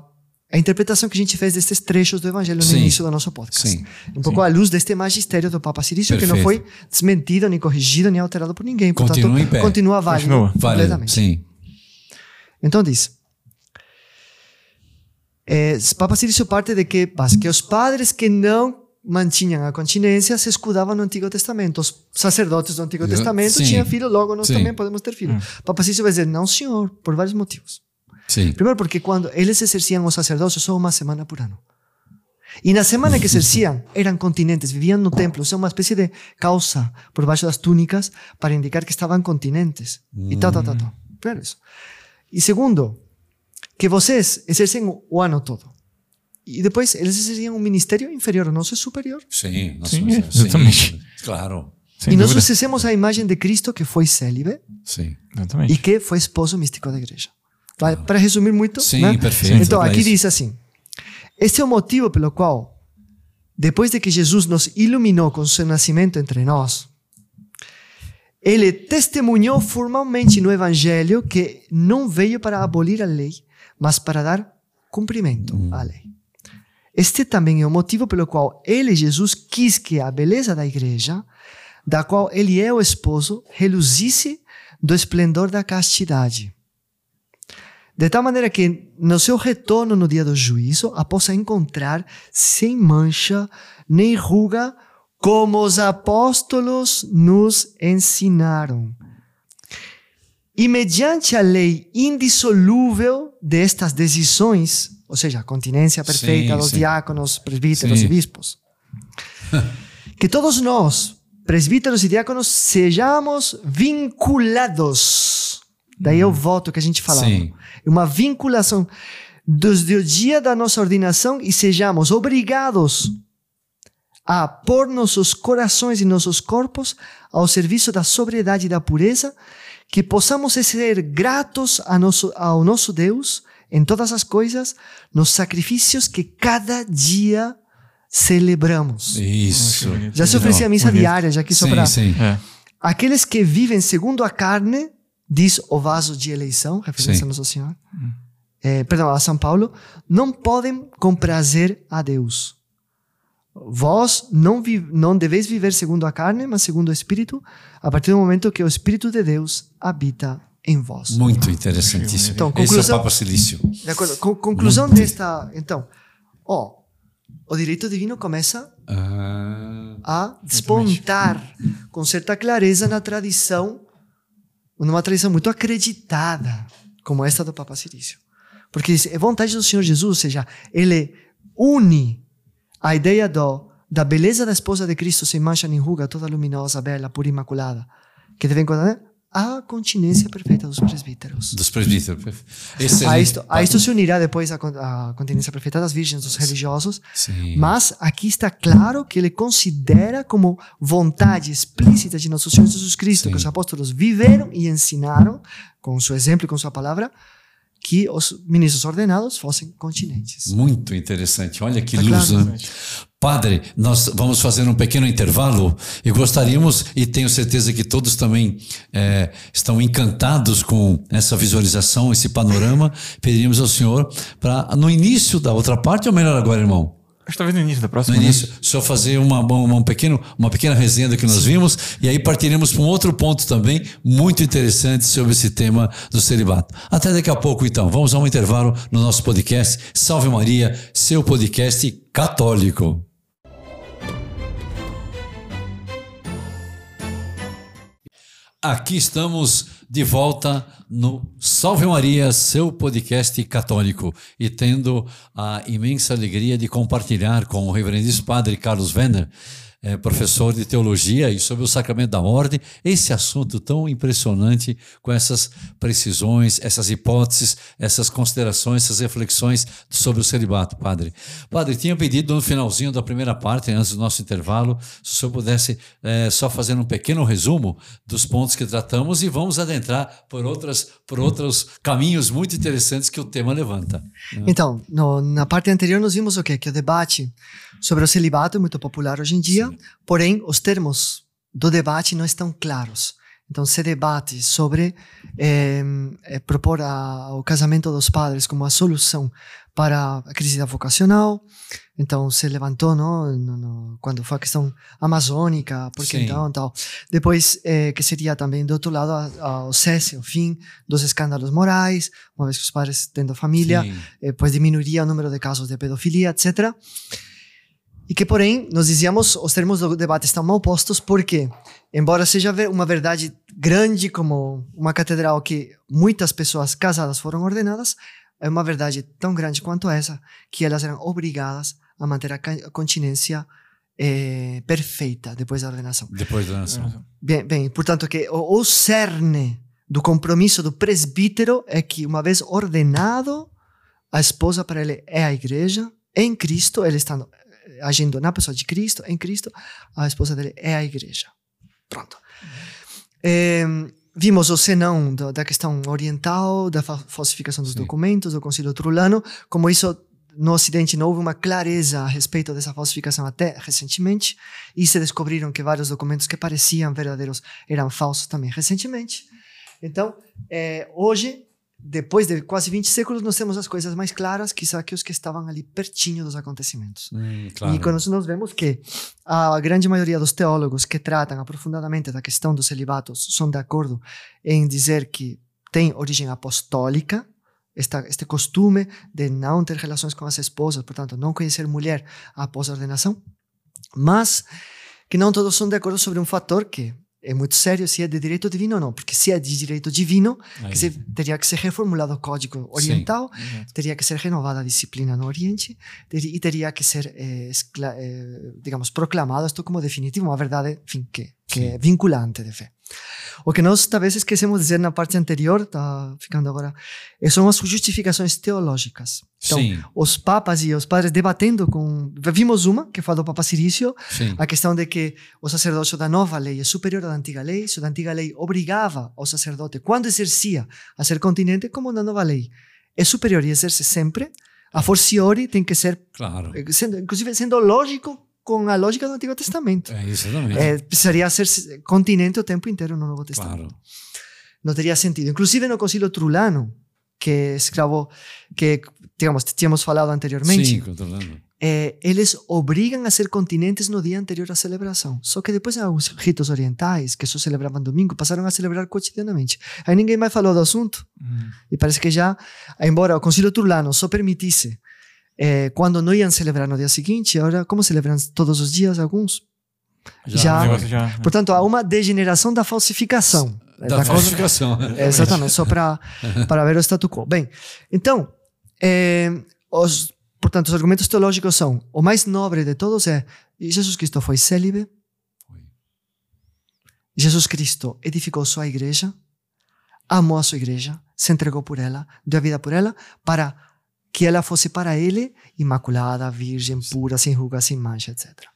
a interpretação que a gente fez destes trechos do Evangelho no Sim. início do nosso podcast. Sim. Um pouco à luz deste magistério do Papa Cirício, que não foi desmentido, nem corrigido, nem alterado por ninguém. Portanto, Continua em pé. continua válido. Continua. Válido. completamente. Sim. Então diz. É, Papa Cirício parte de que, que os padres que não mantinham a continência se escudavam no Antigo Testamento. Os sacerdotes do Antigo Eu- Testamento sim. tinham filho, logo nós Sim. também podemos ter filho. Papa Cirício vai dizer, não senhor, por vários motivos. Sim. Primeiro porque quando eles exerciam o sacerdócio só uma semana por ano. E na semana que exerciam, eram continentes, viviam no templo, usam uma espécie de calça por baixo das túnicas para indicar que estavam continentes. E tal, tal, tal, tal. Primeiro isso. E segundo, que vocês exercem o ano todo. E depois eles exerciam um ministério inferior, o nosso é superior. Sim. Nós Sim, somos- exatamente. Claro. Nós dúvida. exercemos a imagem de Cristo que foi célibe. Exatamente. e que foi esposo místico da igreja. Vai, para resumir muito, Sim, né? perfeito. Então, aqui diz assim: Este é o motivo pelo qual, depois de que Jesus nos iluminou com seu nascimento entre nós, ele testemunhou formalmente no Evangelho que não veio para abolir a lei, mas para dar cumprimento à lei. Este também é o motivo pelo qual ele, Jesus, quis que a beleza da igreja, da qual ele é o esposo, reluzisse do esplendor da castidade. De tal maneira que, no seu retorno no dia do juízo, a possa encontrar sem mancha nem ruga, como os apóstolos nos ensinaram. E mediante a lei indissolúvel destas decisões, ou seja, a continência perfeita Sim, dos sim. diáconos, presbíteros Sim. e bispos, que todos nós, presbíteros e diáconos, sejamos vinculados. Daí é o voto que a gente falava. Sim. Uma vinculação desde o dia da nossa ordenação e sejamos obrigados a pôr nossos corações e nossos corpos ao serviço da sobriedade e da pureza, que possamos ser gratos a nosso, ao nosso Deus em todas as coisas, nos sacrifícios que cada dia celebramos. Isso. Já se oferecia a missa Bonito. diária, já aqui só para sim. É. Aqueles que vivem segundo a carne, diz o vaso de eleição, referência Sim. a Nosso Senhor, eh, perdão, a São Paulo, não podem comprazer a Deus. Vós não, vi, não deveis viver segundo a carne, mas segundo o Espírito, a partir do momento que o Espírito de Deus habita em vós. Muito interessantíssimo. Então, Esse é o conclusão- Papa Silício. De acordo? Con- conclusão desta. Então, ó, o direito divino começa Ah, a despontar com certa clareza na tradição, numa tradição muito acreditada, como esta do Papa Cirício. Porque é vontade do Senhor Jesus, ou seja, ele une a ideia do, da beleza da esposa de Cristo sem mancha nem ruga, toda luminosa, bela, pura imaculada, que deve encontrar a continência perfeita dos presbíteros. dos presbíteros. A Excelente. isto, a isto se unirá depois a, con- a continência perfeita das virgens, dos religiosos, Sim. mas aqui está claro que ele considera como vontade explícita de nosso Senhor Jesus Cristo, Sim. que os apóstolos viveram e ensinaram, com seu exemplo e com sua palavra, que os ministros ordenados fossem continentes. Muito interessante. Olha que Tá luz. claro? né? Padre, nós vamos fazer um pequeno intervalo e gostaríamos, e tenho certeza que todos também eh, estão encantados com essa visualização, esse panorama. Pediríamos ao senhor para, no início da outra parte, ou melhor agora, irmão? Acho que talvez no início da no próxima. né? início, só fazer uma, uma, um pequeno, uma pequena resenha do que nós vimos, e aí partiremos para um outro ponto também muito interessante sobre esse tema do celibato. Até daqui a pouco, então. Vamos a um intervalo no nosso podcast. Salve Maria, seu podcast católico. Aqui estamos de volta no Salve Maria, seu podcast católico, e tendo a imensa alegria de compartilhar com o reverendíssimo padre Carlos Venner, eh, professor de teologia e sobre o sacramento da ordem, esse assunto tão impressionante com essas precisões, essas hipóteses, essas considerações, essas reflexões sobre o celibato, padre. Padre, tinha pedido no finalzinho da primeira parte, antes do nosso intervalo, se o senhor pudesse eh, só fazer um pequeno resumo dos pontos que tratamos e vamos adentrar por, outras, por outros caminhos muito interessantes que o tema levanta. Então, no- na parte anterior nós vimos o quê? Que o debate sobre o celibato é muito popular hoje em dia, porém os termos do debate não estão claros. Então se debate sobre eh, eh, propor a, o casamento dos padres como a solução para a crise da vocacional. Então se levantou, não, no, no, quando foi a questão amazônica, porque Sim. então tal. Depois eh, que seria também do outro lado a- a- o cesse, o fim dos escândalos morais, uma vez que os padres tendo família Sim. eh, pues diminuiria o número de casos de pedofilia, etc. E que, porém, nós dizíamos, os termos do debate estão mal postos porque, embora seja uma verdade grande como uma catedral que muitas pessoas casadas foram ordenadas, é uma verdade tão grande quanto essa que elas eram obrigadas a manter a continência eh, perfeita depois da ordenação. Depois da nação. Bem, bem, portanto que o, o cerne do compromisso do presbítero é que uma vez ordenado, a esposa para ele é a igreja, em Cristo, ele está no- agindo na pessoa de Cristo, em Cristo, a esposa dele é a igreja. Pronto. Eh, vimos o senão da, da questão oriental, da fa- falsificação dos Sim. documentos, do Concílio Trulano, como isso no Ocidente não houve uma clareza a respeito dessa falsificação até recentemente, e se descobriram que vários documentos que pareciam verdadeiros eram falsos também recentemente. Então, eh, hoje, depois de quase 20 séculos, nós temos as coisas mais claras, quizá que os que estavam ali pertinho dos acontecimentos. Hum, claro. E quando nós vemos que a grande maioria dos teólogos que tratam aprofundadamente da questão dos celibatos são de acordo em dizer que tem origem apostólica, esta, este costume de não ter relações com as esposas, portanto, não conhecer mulher após a ordenação, mas que não todos são de acordo sobre um fator que é muito sério, se é de direito divino ou não, porque se é de direito divino, se, teria que ser reformulado o código oriental, teria que ser renovada a disciplina no Oriente ter- e teria que ser, eh, eh, digamos, proclamado isto como definitivo, uma verdade, enfim, que, que é vinculante de fé. O que nós talvez esquecemos de dizer na parte anterior, está ficando agora, eh, são as justificações teológicas. Então, Sim, os papas e os padres debatendo com. Vimos uma, que foi a do Papa Cirício, sim. a questão de que o sacerdócio da nova lei é superior à da antiga lei, se a da antiga lei obrigava ao sacerdote, quando exercia, a ser continente, como na nova lei é superior e exerce sempre, a forciori tem que ser, Claro. eh, sendo, inclusive sendo lógico com a lógica do Antigo Testamento. É isso também. É, precisaria ser continente o tempo inteiro no Novo Testamento. claro. Não teria sentido. Inclusive no Concílio Trulano, que escravou, que digamos, tínhamos falado anteriormente, Sim, controlando. é, eles obrigam a ser continentes no dia anterior à celebração. Só que depois, alguns ritos orientais, que só celebravam domingo, passaram a celebrar cotidianamente. Aí ninguém mais falou do assunto. Hum. E parece que já, embora o Concílio Turlano só permitisse eh, quando não iam celebrar no dia seguinte, agora, como celebram todos os dias alguns? Já. Negócio já. Portanto, há uma degeneração da falsificação. Da coisa- falsificação. é, exatamente, só para para ver o status quo. Bem, então, eh, os, portanto, os argumentos teológicos são: o mais nobre de todos é Jesus Cristo foi célibe. Jesus Cristo edificou sua igreja, amou a sua igreja, se entregou por ela, deu a vida por ela, para que ela fosse para ele imaculada, virgem, pura, sem ruga, sem mancha, etc.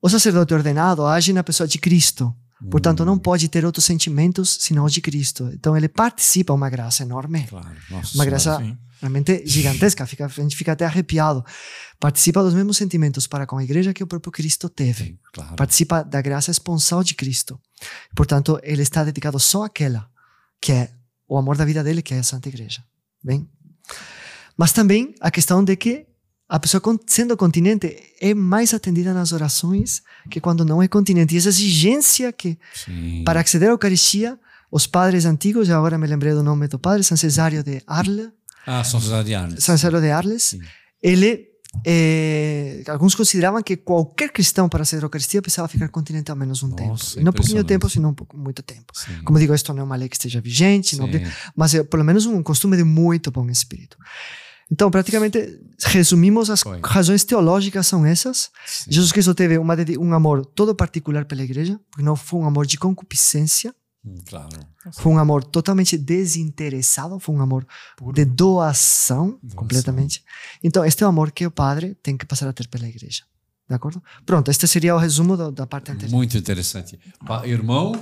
O sacerdote ordenado age na pessoa de Cristo, portanto, não pode ter outros sentimentos senão os de Cristo. Então, ele participa uma graça enorme, Claro. Nossa uma graça Sim. realmente gigantesca, fica, a gente fica até arrepiado. Participa dos mesmos sentimentos para com a igreja que o próprio Cristo teve Sim, claro. participa da graça esponsal de Cristo. Portanto, ele está dedicado só àquela que é o amor da vida dele, que é a Santa Igreja. Bem? Mas também a questão de que a pessoa sendo continente é mais atendida nas orações que quando não é continente. E essa exigência que, Sim. para acceder à Eucaristia, os padres antigos, e agora me lembrei do nome do padre, São Cesário de Arles, Ah, São Cesarianos. São Cesário de Arles, Sim. ele, eh, alguns consideravam que qualquer cristão para à Eucaristia precisava ficar continente ao menos um Nossa, tempo. E não pouquinho tempo, senão muito tempo. Sim. Como digo, isto não é uma lei que esteja vigente, não mas é pelo menos um costume de muito bom espírito. Então, praticamente, resumimos as Foi. razões teológicas são essas. Sim. Jesus Cristo teve uma, um amor todo particular pela igreja, porque não foi um amor de concupiscência, Claro. foi um amor totalmente desinteressado, foi um amor de doação, completamente. Então, este é o amor que o padre tem que passar a ter pela igreja. De acordo? Pronto, este seria o resumo do- da parte anterior. Muito interessante. Pa- Irmão,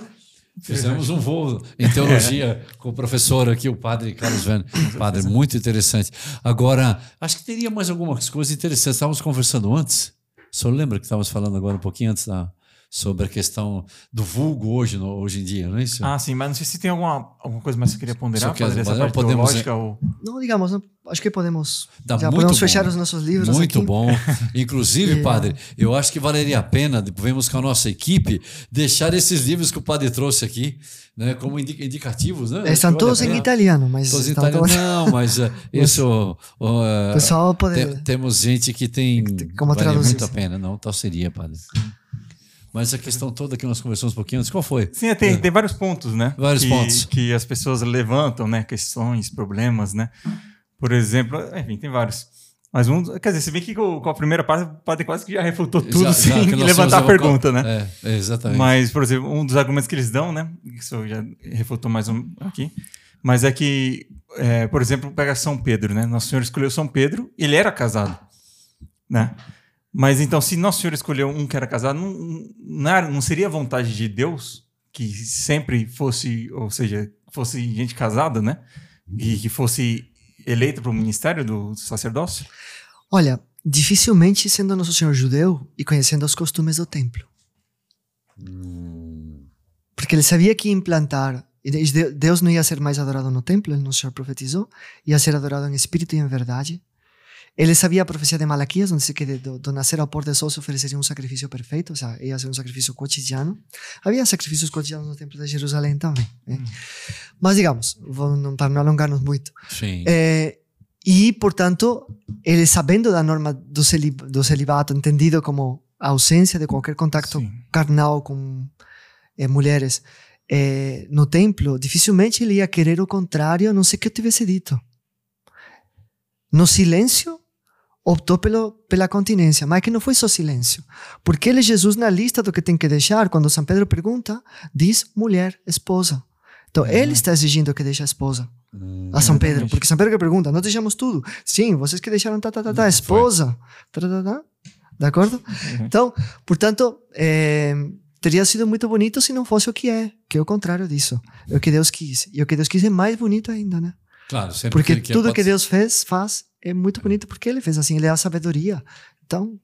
fizemos um voo em teologia com o professor aqui, o padre Carlos Verne. Padre, muito interessante. Agora, acho que teria mais algumas coisas interessantes. Estávamos conversando antes. O senhor lembra que estávamos falando agora um pouquinho antes da, sobre a questão do vulgo hoje, no- hoje em dia, não é isso? Ah, sim, mas não sei se tem alguma, alguma coisa mais que você queria ponderar, quer- padre, essa podemos- parte podemos- teológica ou... Não, digamos, não- acho que podemos, Dá já muito podemos bom. fechar os nossos livros Muito aqui. bom. Inclusive, É. padre, eu acho que valeria a pena, devemos com a nossa equipe, deixar esses livros que o padre trouxe aqui, né, como indi- indicativos, né? Estão que vale todos em italiano, mas Todos em estão italiano. todos- Não, mas uh, isso. uh, o pessoal pode. te- temos gente que tem. como vale traduzir, muito a pena, não? Tal seria, padre. Mas a questão toda que nós conversamos um pouquinho antes, qual foi? Sim, tem, tem vários pontos, né? Vários que, pontos. Que as pessoas levantam, né? Questões, problemas, né? Por exemplo, enfim, tem vários. Mas um, quer dizer, se bem que com, a primeira parte, o padre quase que já refutou tudo Já- já sem nós levantar a pergunta, né? É, é, exatamente. Mas, por exemplo, um dos argumentos que eles dão, né? Isso eu já refutou mais um aqui. Mas é que, é, por exemplo, pega São Pedro, né? Nosso Senhor escolheu São Pedro, ele era casado, né? Mas então, se Nosso Senhor escolheu um que era casado, não, não, não seria a vontade de Deus que sempre fosse, ou seja, fosse gente casada, né? E que fosse eleita para o ministério do sacerdócio? Olha, dificilmente sendo Nosso Senhor judeu e conhecendo os costumes do templo. Hum, Porque ele sabia que implantar. e de- Deus não ia ser mais adorado no templo, ele Nosso Senhor profetizou, ia ser adorado em espírito e em verdade. Ele sabia a profecia de Malaquias, onde diz que do, do nascer ao pôr do sol se ofereceria um sacrifício perfeito, ou seja, ia ser um sacrifício cotidiano. Havia sacrifícios cotidianos no templo de Jerusalém também. né? Mas, digamos, vou para não alongar-nos muito, sim. Eh, e, portanto, ele sabendo da norma do, celi do celibato, entendido como a ausência de qualquer contacto Sim. carnal com eh, mulheres eh, no templo, dificilmente ele ia querer o contrário, a não ser que eu tivesse dito. No silêncio, optou pelo, pela continência, mas que não foi só silêncio. Porque ele, Jesus, na lista do que tem que deixar, quando São Pedro pergunta, diz mulher, esposa. Então, ele está exigindo que deixe a esposa Hum, a São Pedro, porque São Pedro que pergunta, nós deixamos tudo. Sim, vocês que deixaram tá, tá, tá, tá, esposa. Tá, tá, tá, tá. De acordo? Então, portanto, eh, teria sido muito bonito se não fosse o que é, que é o contrário disso. É o que Deus quis. E o que Deus quis é mais bonito ainda, né? Claro, sempre Porque ele quer, tudo pode que. Deus fez, faz, é muito bonito porque ele fez assim, ele é a sabedoria. Então,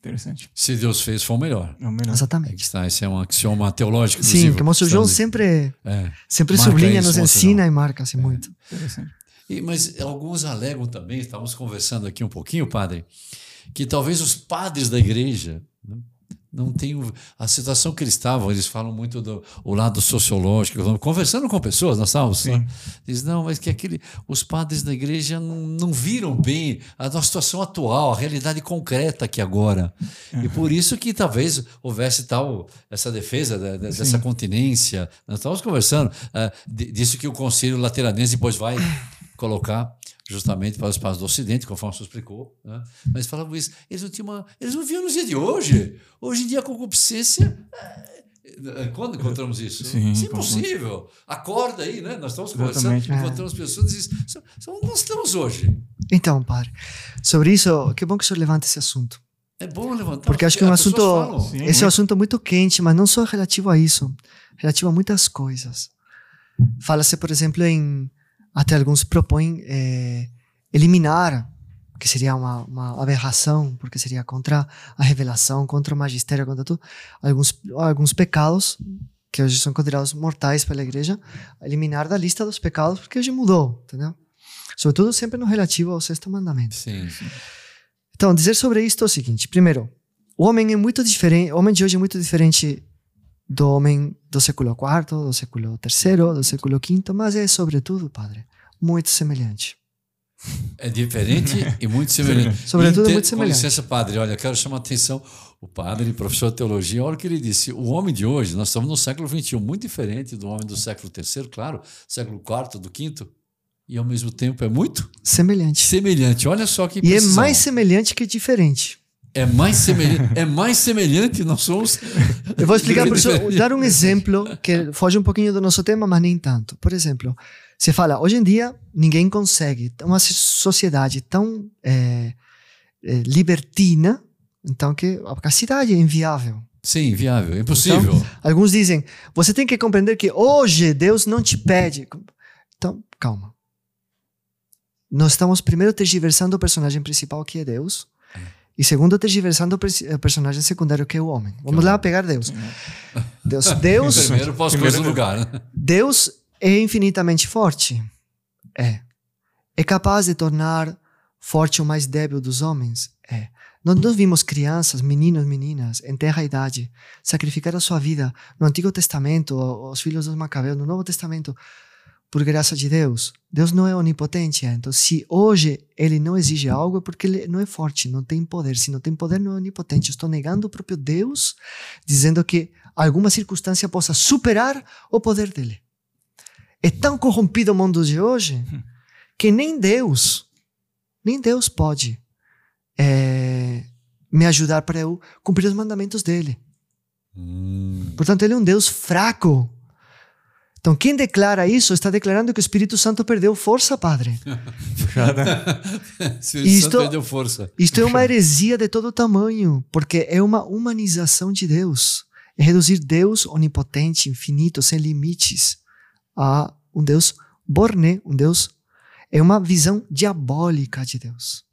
Interessante. Se Deus fez, foi o melhor. É o melhor. É exatamente. que está, esse é um axioma teológico. Sim, inclusive, que o moço que João sempre, É. sempre Marca sublinha, isso, nos ensina João. e marca assim muito. Interessante. E, mas alguns alegam também, estávamos conversando aqui um pouquinho, padre, que talvez os padres da igreja não tenham a situação que eles estavam, eles falam muito do o lado sociológico, conversando com pessoas, nós estávamos, né? diz não, mas que aquele, os padres da igreja não, não viram bem a nossa situação atual, a realidade concreta aqui agora, e por isso que talvez houvesse tal essa defesa da- dessa continência, nós estávamos conversando de- disso que o Conselho Lateranense depois vai colocar justamente para os padres do Ocidente, conforme você explicou, né? mas falavam isso, eles não tinham uma, eles não viam nos dias de hoje. Hoje em dia a concupiscência é, quando encontramos isso? Sim, isso é impossível. Acorda aí, né? Nós estamos conversando, Exatamente. encontramos pessoas e dizem, "Só- só não estamos hoje. Então, padre, sobre isso, que bom que o senhor levanta esse assunto. É bom levantar. Porque acho que é um assunto. falam. Sim. Esse é um assunto muito quente, mas não só relativo a isso, relativo a muitas coisas. Fala-se, por exemplo, em. Até alguns propõem eh, eliminar, que seria uma, uma aberração, porque seria contra a revelação, contra o magistério, contra tudo, alguns, alguns pecados que hoje são considerados mortais pela igreja, eliminar da lista dos pecados, porque hoje mudou, entendeu? Sobretudo sempre no relativo ao sexto mandamento. Sim, sim. Então, dizer sobre isto é o seguinte: primeiro, o homem é muito diferente, o homem de hoje é muito diferente do homem do século IV, do século III, do século V, mas é, sobretudo, padre, muito semelhante. É diferente e muito semelhante. Sobretudo, Inte- muito semelhante. Com licença, padre, olha, quero chamar a atenção. O padre, professor de teologia, olha o que ele disse. O homem de hoje, nós estamos no século XXI, muito diferente do homem do século III, claro, século IV, do V, e ao mesmo tempo é muito Semelhante. semelhante. Olha só que E é precisão. mais semelhante que diferente. É mais semelhante. é mais semelhante, nós somos. Eu vou explicar, isso, Diferente. dar um exemplo que foge um pouquinho do nosso tema, mas nem tanto. Por exemplo, você fala, hoje em dia ninguém consegue, uma sociedade tão é, é, libertina, então que a castidade é inviável. Sim, viável, é impossível. Alguns dizem, você tem que compreender que hoje Deus não te pede. Então, calma. Nós estamos primeiro tergiversando o personagem principal, que é Deus, e segundo, tergiversando o pers- o personagem secundário, que é o homem. Vamos lá pegar Deus. Deus, Deus, Primeiro as Primeiro lugar. né? Deus é infinitamente forte. É. É capaz de tornar forte o mais débil dos homens? É. Nós, nós vimos crianças, meninos, meninas, em terra idade, sacrificar a sua vida no Antigo Testamento, os filhos dos Macabeus, no Novo Testamento, por graça de Deus. Deus não é onipotente. é. Então, se hoje ele não exige algo, é porque ele não é forte, não tem poder. Se não tem poder, não é onipotente. Eu estou negando o próprio Deus, dizendo que alguma circunstância possa superar o poder dele. É tão corrompido o mundo de hoje que nem Deus, nem Deus pode eh, me ajudar para eu cumprir os mandamentos dele. Hum, Portanto, ele é um Deus fraco. Então, quem declara isso está declarando que o Espírito Santo perdeu força, Padre. o Espírito Isto- Santo perdeu força. Isto é uma heresia de todo tamanho, porque é uma humanização de Deus. É reduzir Deus onipotente, infinito, sem limites, a um Deus borné, um Deus. É uma visão diabólica de Deus.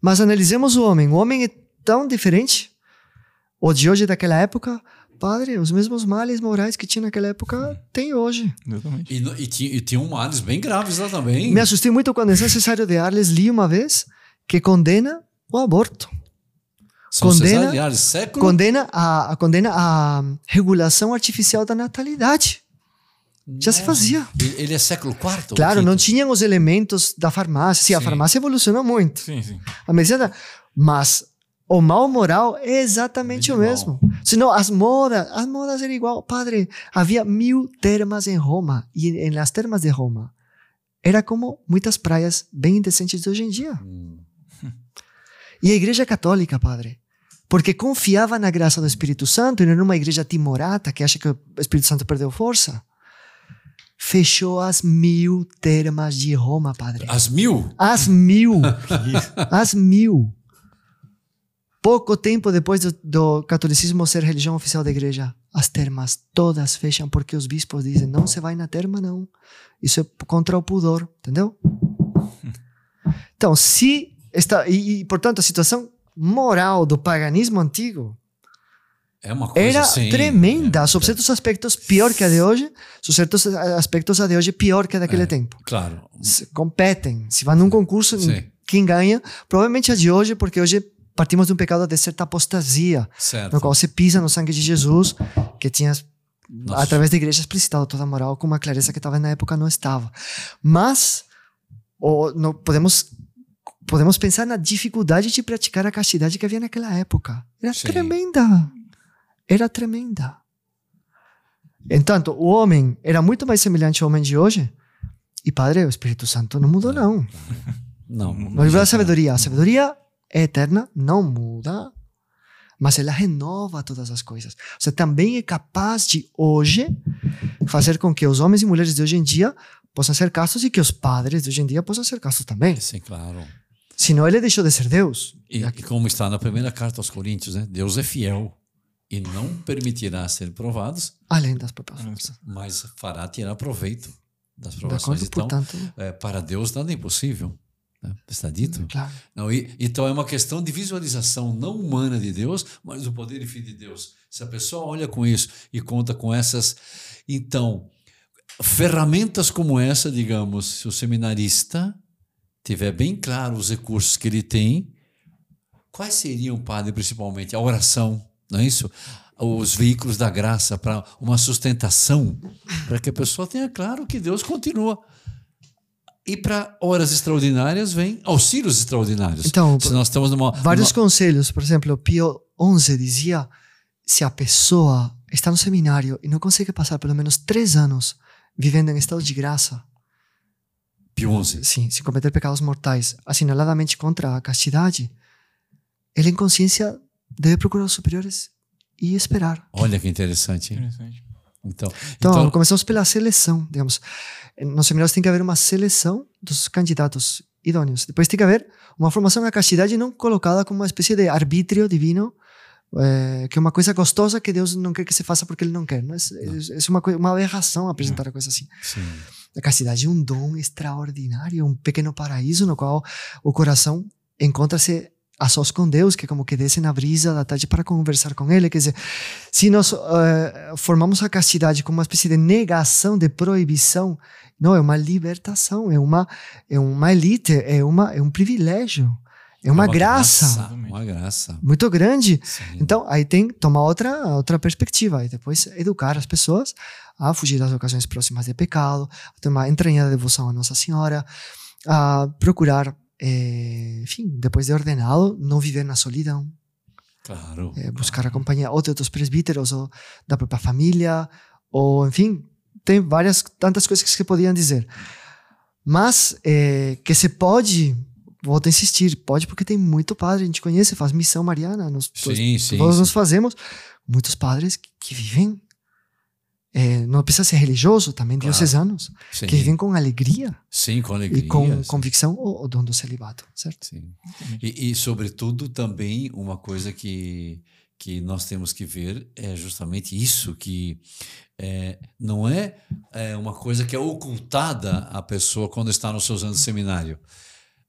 Mas analisemos o homem. O homem é tão diferente. O de hoje daquela época, padre, os mesmos males morais que tinha naquela época, tem hoje. Exatamente. E, e, tinha, e tinha um males bem graves lá também. Me assustei muito quando Cesário de Arles li uma vez que condena o aborto. São condena- de Arles, século. condena a, a- condena a regulação artificial da natalidade. Já se fazia. Ele é século IV? Claro, não tinham os elementos da farmácia. Sim, a farmácia evolucionou muito. Sim, sim. A medicina, mas o mal moral é exatamente o Igual. mesmo. Senão as modas, as modas eram igual. Padre, havia mil termas em Roma e em nas termas de Roma era como muitas praias bem indecentes de hoje em dia. Hum. E a Igreja Católica, padre, porque confiava na graça do Espírito Santo e não numa igreja timorata que acha que o Espírito Santo perdeu força, fechou as mil termas de Roma, padre. As mil? As mil! As mil! Pouco tempo depois do, do catolicismo ser religião oficial da igreja, as termas todas fecham porque os bispos dizem: não se vai na terma, não. Isso é contra o pudor, entendeu? Então, se está. E, e, portanto, a situação moral do paganismo antigo É uma coisa era assim. tremenda. é, Sob certos aspectos, pior que a de hoje. Sob certos aspectos, a de hoje, pior que a daquele É. tempo. Claro. Se competem. Se vai num concurso, Sim. quem ganha? Provavelmente a de hoje, porque hoje partimos de um pecado de certa apostasia, Certo. no qual você pisa no sangue de Jesus, que tinha, Nossa. através da igreja, explicitado toda a moral com uma clareza que talvez na época não estava. Mas ou, não, podemos, podemos pensar na dificuldade de praticar a castidade que havia naquela época. Era Sim. tremenda. Era tremenda. Entanto, o homem era muito mais semelhante ao homem de hoje. E, Padre, o Espírito Santo não mudou, não. Não. No livro da sabedoria. A sabedoria é eterna, não muda, mas ela renova todas as coisas. Você também é capaz de, hoje, fazer com que os homens e mulheres de hoje em dia possam ser castos e que os padres de hoje em dia possam ser castos também. Sim, claro. Senão ele deixou de ser Deus. E, e como está na primeira carta aos Coríntios, né? Deus é fiel e não permitirá ser provados, Além das forças. mas fará tirar proveito das provações. acordo? Então, Portanto, é, para Deus nada é impossível. Né? Está dito? claro. Não, e- então é uma questão de visualização não humana de Deus, mas do poder e fim de Deus. Se a pessoa olha com isso e conta com essas, então ferramentas como essa, digamos, se o seminarista tiver bem claro os recursos que ele tem, quais seriam, padre, principalmente? A oração, não é isso? Os veículos da graça para uma sustentação, para que a pessoa tenha claro que Deus continua. E para horas extraordinárias vem auxílios extraordinários. Então, se nós estamos numa. Vários numa... conselhos, por exemplo, Pio XI dizia: se a pessoa está no seminário e não consegue passar pelo menos três anos vivendo em estado de graça, Pio XI. sim, sem cometer pecados mortais, assinaladamente contra a castidade, ele em consciência deve procurar os superiores e esperar. Olha que interessante. Hein? Interessante. Então, Então, então, começamos pela seleção, digamos. Nos seminários tem que haver uma seleção dos candidatos idôneos. Depois tem que haver uma formação à castidade não colocada como uma espécie de arbítrio divino, eh, que é uma coisa gostosa que Deus não quer que se faça porque Ele não quer. Não é, é, é uma, uma aberração apresentar a coisa assim. sim. A castidade é um dom extraordinário, um pequeno paraíso no qual o coração encontra-se a sós com Deus, que é como que desce na brisa da tarde para conversar com Ele. Quer dizer, se nós eh, formamos a castidade como uma espécie de negação, de proibição, não, é uma libertação, é uma, é uma elite, é, uma, é um privilégio, é uma, graça, Uma graça. muito grande. Sim. Então, aí tem que tomar outra, outra perspectiva e depois educar as pessoas a fugir das ocasiões próximas de pecado, a ter uma entranhada devoção a Nossa Senhora, a procurar, eh, enfim, depois de ordenado, não viver na solidão, claro. eh, buscar a companhia ou de outros presbíteros ou da própria família, ou enfim, tem várias, tantas coisas que se podiam dizer. Mas eh, que se pode, volto a insistir, pode porque tem muito padre, a gente conhece, faz missão mariana, nós, Sim, sim. todos sim. nós fazemos, muitos padres que, que vivem, eh, não precisa ser religioso, também Claro. diocesanos, Sim. que vivem com alegria Sim, com alegria. e com convicção o, o dom do celibato, certo? Sim. E, e, sobretudo, também uma coisa que, que nós temos que ver é justamente isso, que é, não é, é uma coisa que é ocultada à pessoa quando está nos seus anos de seminário.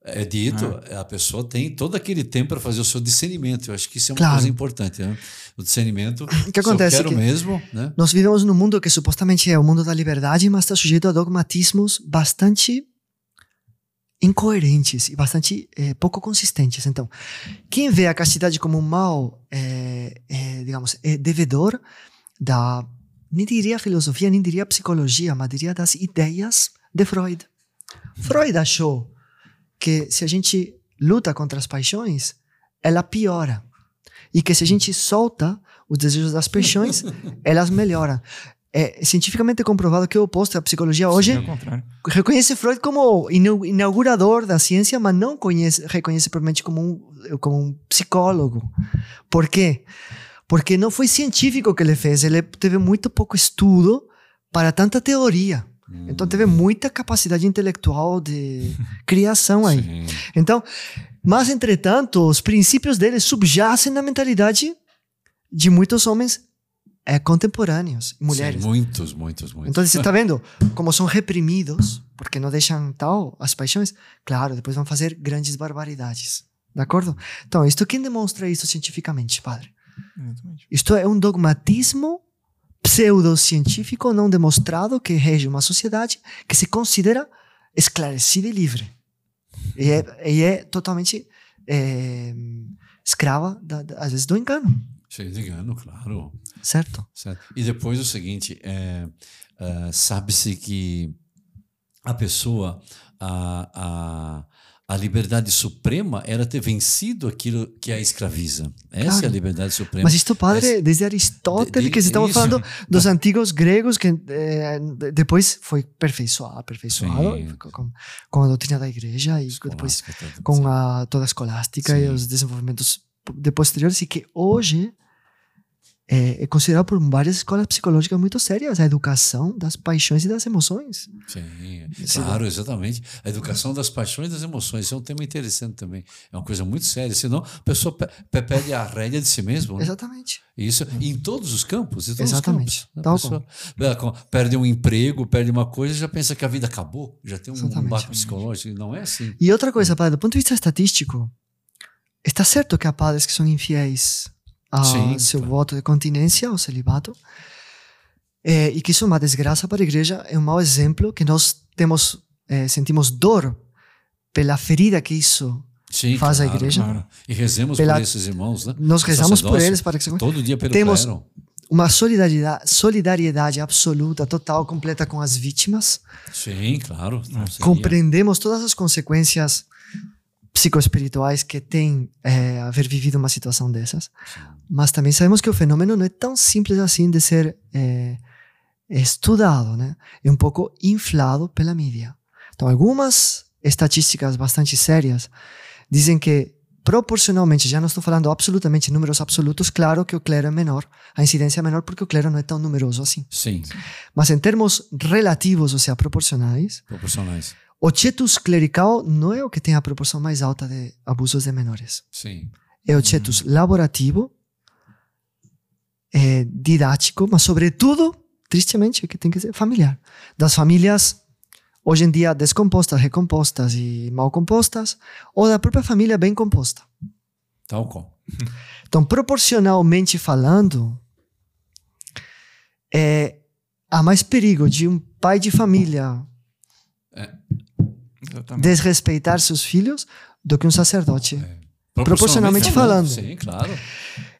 É dito, a pessoa tem todo aquele tempo para fazer o seu discernimento. Eu acho que isso é uma Claro. coisa importante. Né? O discernimento. O que acontece eu é quero que- mesmo, né? Nós vivemos num mundo que supostamente é o mundo da liberdade, mas está sujeito a dogmatismos bastante incoerentes e bastante eh, pouco consistentes. Então, quem vê a castidade como um mal, eh, eh, digamos, é devedor da, nem diria filosofia, nem diria psicologia, mas diria das ideias de Freud. Freud achou que se a gente luta contra as paixões, ela piora. E que se a gente solta os desejos das paixões, elas melhoram. É cientificamente comprovado que é o oposto. A psicologia hoje Sim, reconhece Freud como inaugurador da ciência, mas não conhece, reconhece propriamente como um, como um psicólogo. Por quê? Porque não foi científico que ele fez. Ele teve muito pouco estudo para tanta teoria. Então teve muita capacidade intelectual de criação aí. Sim. Então, mas entretanto, os princípios dele subjacem na mentalidade de muitos homens eh, contemporâneos mulheres. Sim, muitos, muitos, muitos. Então, você está vendo como são reprimidos, porque não deixam tal as paixões? Claro, depois vão fazer grandes barbaridades. De acordo? Então, isto quem demonstra isso cientificamente, padre? Exatamente. Isto é um dogmatismo pseudocientífico não demonstrado que rege uma sociedade que se considera esclarecida e livre. E é, e é totalmente eh, escrava, da, da- às vezes, do engano, Cheio de engano, claro. certo? Certo. E depois o seguinte, é, é, sabe-se que a pessoa, a, a, a liberdade suprema era ter vencido aquilo que a escraviza. Essa Claro. é a liberdade suprema. Mas isto, padre, desde Aristóteles, de- que estamos falando dos antigos gregos, que eh, de- depois foi aperfeiçoado, aperfeiçoado com, com a doutrina da igreja e depois Escolástica, tudo. com a, toda a escolástica e Sim. os desenvolvimentos de posteriores, e que hoje é, é considerado por várias escolas psicológicas muito sérias a educação das paixões e das emoções. Sim, claro, exatamente. A educação das paixões e das emoções. Isso é um tema interessante também. É uma coisa muito séria. Senão, a pessoa pe- pe- perde a rédea de si mesmo. né? Exatamente. Isso em todos os campos. Todos Exatamente. Os campos. A Tal pessoa é, com- perde um emprego, perde uma coisa, já pensa que a vida acabou, já tem um Exatamente. baque psicológico. Não é assim. E outra coisa, padre, do ponto de vista estatístico, está certo que há padres que são infiéis a Sim, seu claro. voto de continência, ao celibato, é, e que isso é uma desgraça para a igreja, é um mau exemplo que nós temos, é, sentimos dor pela ferida que isso Sim, faz claro, a igreja. claro. E rezemos Pela- por esses irmãos, né? Nós rezamos por eles para que se Todo dia pelo Temos- clero. uma solidariedade, solidariedade absoluta, total, completa com as vítimas. Sim, claro. seria- Compreendemos todas as consequências psicoespirituais que tem é, haver vivido uma situação dessas. Mas também sabemos que o fenômeno não é tão simples assim de ser é, estudado, né? É um pouco inflado pela mídia. Então, algumas estatísticas bastante sérias dizem que proporcionalmente, já não estou falando absolutamente em números absolutos, claro que o clero é menor, a incidência é menor porque o clero não é tão numeroso assim. Sim, Mas em termos relativos, ou seja, proporcionais, proporcionais. O tietus clerical não é o que tem a proporção mais alta de abusos de menores. Sim. É o tietus laborativo, é didático, mas sobretudo, tristemente, é que tem que ser familiar. Das famílias hoje em dia descompostas, recompostas e mal compostas, ou da própria família bem composta. Tal qual. Então, proporcionalmente falando, é, há mais perigo de um pai de família Exatamente. desrespeitar seus filhos do que um sacerdote. Proporcionalmente falando. Sim, claro.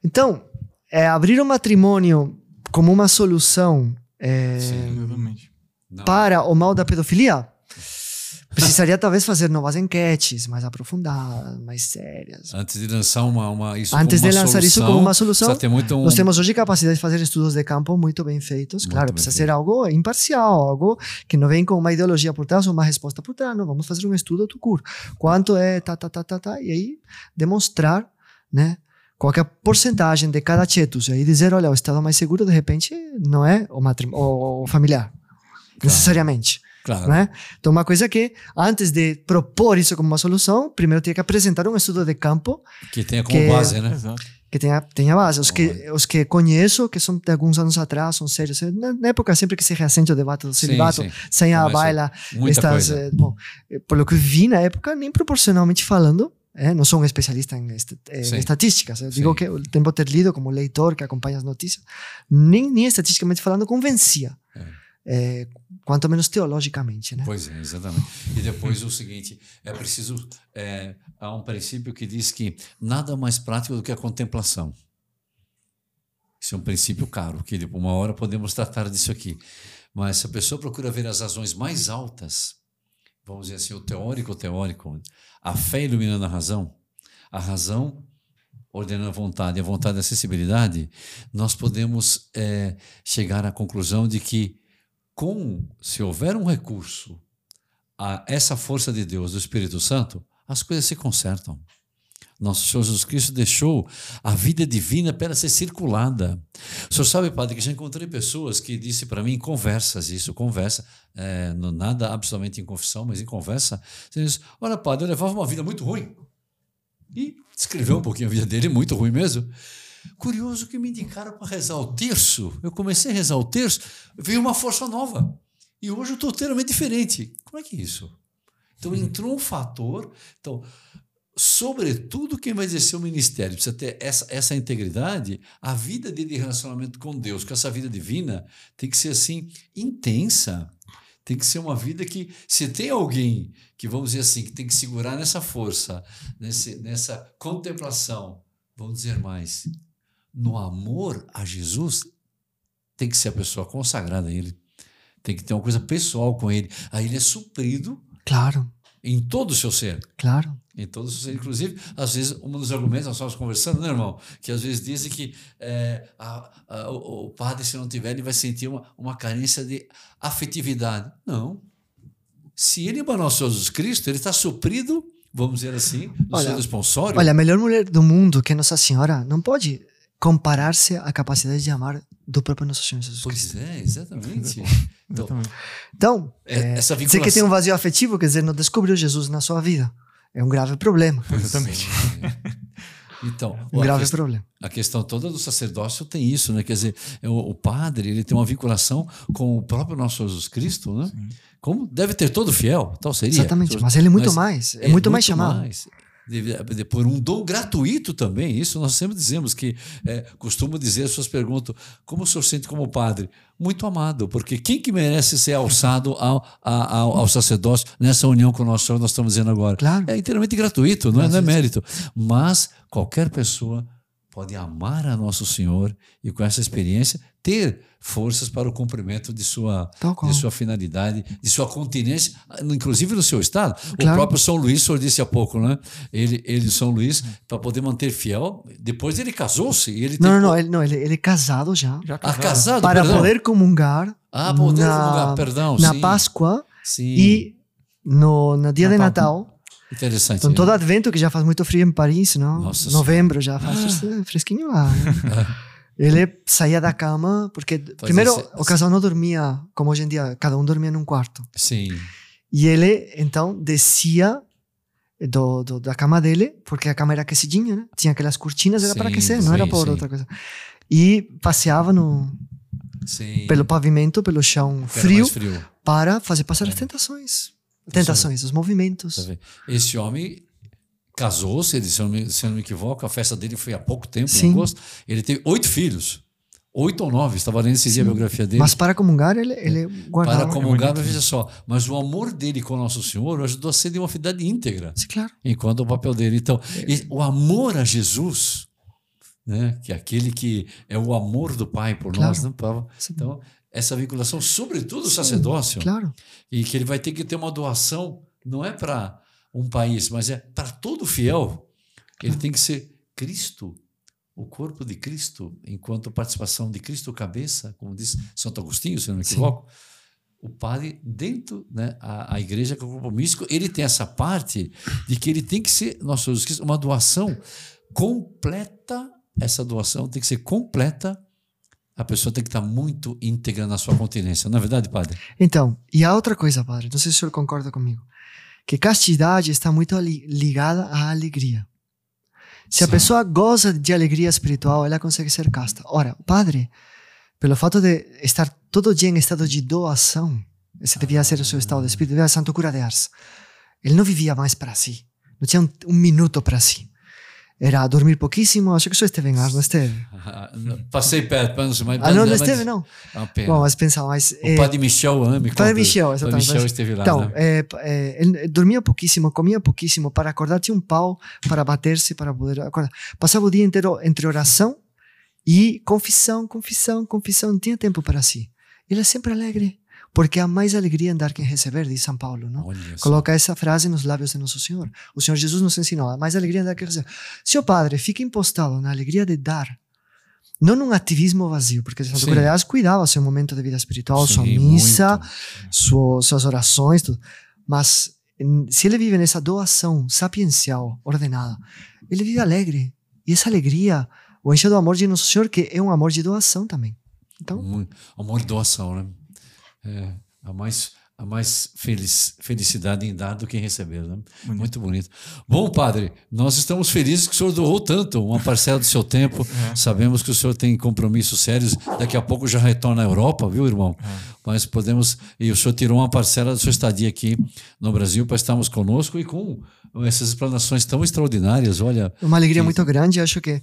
Então, é, abrir o matrimônio como uma solução é, Sim. Para o mal da pedofilia precisaria talvez fazer novas enquetes mais aprofundadas, mais sérias. Antes de lançar uma, uma isso Antes como de uma lançar isso solução, como uma solução, um, Nós temos hoje capacidade de fazer estudos de campo muito bem feitos. Muito claro, bem precisa feito. ser algo imparcial, algo que não vem com uma ideologia por trás ou uma resposta por trás. Não, vamos fazer um estudo do cur. Quanto é tá, tá, tá, tá, tá, e aí demonstrar, né? Qual é a porcentagem de cada tietus. E aí dizer, olha, o estado mais seguro, de repente, não é o, matrim- o, o familiar. Necessariamente. Claro. Né? Então, uma coisa que, antes de propor isso como uma solução, primeiro tem que apresentar um estudo de campo Que tenha como Que- base, né? Exato. que tenha, tenha base. Os que, os que conheço, que são de alguns anos atrás, são sérios. Na, na época, sempre que se reacende o debate do celibato, sim. sem a Começa baila, estas, coisa. eh, bom, eh, pelo que vi na época, nem proporcionalmente falando, eh, não sou um especialista em, est- eh, em estatísticas. Eu digo Sim. que o tempo ter lido como leitor que acompanha as notícias, nem, nem estatisticamente falando convencia. Eh, quanto menos teologicamente, né? Pois é, exatamente. E depois o seguinte, é preciso é, há um princípio que diz que nada mais prático do que a contemplação. Isso é um princípio caro, que por uma hora podemos tratar disso aqui. Mas se a pessoa procura ver as razões mais altas, vamos dizer assim, o teórico, o teórico, a fé iluminando a razão, a razão ordenando a vontade, a vontade da acessibilidade, nós podemos é, chegar à conclusão de que com, se houver um recurso a essa força de Deus, do Espírito Santo, as coisas se consertam. Nosso Senhor Jesus Cristo deixou a vida divina para ser circulada. O senhor sabe, padre, que já encontrei pessoas que disse para mim em conversas, isso, conversa, é, não, nada absolutamente em confissão, mas em conversa, diz, olha, padre, eu levava uma vida muito ruim. E descreveu um pouquinho a vida dele, muito ruim mesmo. Curioso que me indicaram para rezar o terço. Eu comecei a rezar o terço, veio uma força nova. E hoje eu estou totalmente diferente. Como é que é isso? Então entrou um fator. Então, sobretudo quem vai exercer o ministério precisa ter essa, essa integridade. A vida dele de relacionamento com Deus, com essa vida divina, tem que ser assim, intensa. Tem que ser uma vida que, se tem alguém que, vamos dizer assim, que tem que segurar nessa força, nesse, nessa contemplação, vamos dizer mais, no amor a Jesus, tem que ser a pessoa consagrada a Ele. Tem que ter uma coisa pessoal com Ele. Aí ele é suprido Claro, em todo o seu ser. claro. Em todo o seu ser. Inclusive, às vezes, um dos argumentos, nós estávamos conversando, né, irmão? Que às vezes dizem que é, a- a- o, o padre, se não tiver, ele vai sentir uma, uma carência de afetividade. Não. Se ele emanou Jesus Cristo, ele está suprido, vamos dizer assim, no Olha, seu responsório. Olha, a melhor mulher do mundo, que é Nossa Senhora, não pode comparar-se à capacidade de amar do próprio Nosso Senhor Jesus Cristo. Pois é, exatamente. Então. Então, é, essa dizer vinculação. que tem um vazio afetivo, quer dizer, não descobriu Jesus na sua vida. É um grave problema. Exatamente. é. Então, Um a grave questão- problema. A questão toda do sacerdócio tem isso, né? Quer dizer, é o, o padre ele tem uma vinculação com o próprio nosso Jesus Cristo, né? Como deve ter todo fiel, tal seria. Exatamente. Mas ele é muito mas mais. É, muito, mais chamado. mais. De, de, por um dom gratuito também. Isso nós sempre dizemos que é, costumo dizer, as pessoas perguntam como o senhor sente como padre? Muito amado, porque quem que merece ser alçado ao, ao, ao sacerdócio nessa união com o nosso Senhor, nós estamos dizendo agora? Claro. É inteiramente gratuito, não é, não é mérito. Mas qualquer pessoa pode amar a nosso Senhor e com essa experiência ter forças para o cumprimento de sua, de sua finalidade, de sua continência, inclusive no seu estado. Claro. O próprio São Luís, o senhor disse há pouco, né? Ele, ele São Luís, para poder manter fiel, depois ele casou-se. Ele não, não, não, ele, não ele, ele é casado já. já casado. Ah, casado, Para perdão. poder comungar. Ah, poder na, comungar, perdão. Na sim. Páscoa sim. e no, no dia Natal. de Natal. Interessante. Então, todo advento, que já faz muito frio em Paris, não? Nossa Novembro já faz ah. fresquinho lá. Né? Ele saía da cama, porque Pode primeiro ser. o casal não dormia como hoje em dia, cada um dormia num quarto. Sim. E ele então descia do, do, da cama dele, porque a cama era aquecidinha, né? Tinha aquelas cortinas, era sim, para aquecer, sim, não era por sim. outra coisa. E passeava no, pelo pavimento, pelo chão frio, frio, para fazer passar é. as tentações. Tentações, os movimentos. Tá Esse homem casou-se, se, eu não, se eu não me equivoco, a festa dele foi há pouco tempo, Sim. em agosto. Ele teve oito filhos. Oito ou nove, estava lendo esse dia a biografia dele. Mas para comungar, ele, ele guardava. Para comungar, é veja só. Mas o amor dele com o nosso Senhor ajudou a ser de uma fidelidade íntegra. Sim, claro. Enquanto o papel dele. Então, é. o amor a Jesus, né, que é aquele que é o amor do Pai por claro. nós, né, Então, essa vinculação, sobretudo o sacerdócio. Claro. E que ele vai ter que ter uma doação, não é para um país, mas é para todo fiel. Ele tem que ser Cristo, o corpo de Cristo, enquanto participação de Cristo cabeça, como diz Santo Agostinho, se não me equivoco. Sim. O padre, dentro né, a, a igreja, que é o corpo místico, ele tem essa parte de que ele tem que ser, nosso Jesus Cristo, uma doação completa. Essa doação tem que ser completa a pessoa tem que estar muito íntegra na sua continência, não é verdade, padre? Então, e a outra coisa, padre, não sei se o senhor concorda comigo que castidade está muito ligada à alegria. Se Sim. a pessoa goza de alegria espiritual, ela consegue ser casta. Ora, o padre, pelo fato de estar todo dia em estado de doação, esse devia ser o seu estado de espírito, devia ser Santo Cura de Ars. Ele não vivia mais para si, não tinha um, um minuto para si era dormir pouquíssimo. Acho que só esteve em Ars, não esteve? Passei perto, mas, mas Ah, não, não esteve, não. É Bom, mas pensava, mas... O é, padre Michel Ame. O padre Michel, exatamente. O Michel esteve lá, Então, né? é, é, ele dormia pouquíssimo, comia pouquíssimo. Para acordar tinha um pau para bater-se, para poder acordar. Passava o dia inteiro entre oração e confissão, confissão, confissão. Não tinha tempo para si. Ele é sempre alegre porque há mais alegria em dar que em receber, diz São Paulo. Não? Coloca essa frase nos lábios de Nosso Senhor. O Senhor Jesus nos ensinou: há mais alegria em dar que em receber. Se o Padre fica impostado na alegria de dar, não num ativismo vazio, porque Santo Cura cuidava seu momento de vida espiritual, Sim, sua missa, sua, suas orações, tudo. mas se ele vive nessa doação sapiencial, ordenada, ele vive alegre. E essa alegria o enche do amor de Nosso Senhor, que é um amor de doação também. Então, um amor de doação, né? É, a mais a mais feliz, felicidade em dar do que em receber. Né? Bonito. Muito bonito. Bom, padre, nós estamos felizes que o senhor doou tanto, uma parcela do seu tempo. É. Sabemos que o senhor tem compromissos sérios. Daqui a pouco já retorna à Europa, viu, irmão? É. Mas podemos. E o senhor tirou uma parcela da sua estadia aqui no Brasil para estarmos conosco e com essas explanações tão extraordinárias. Olha. Uma alegria que... muito grande. Acho que,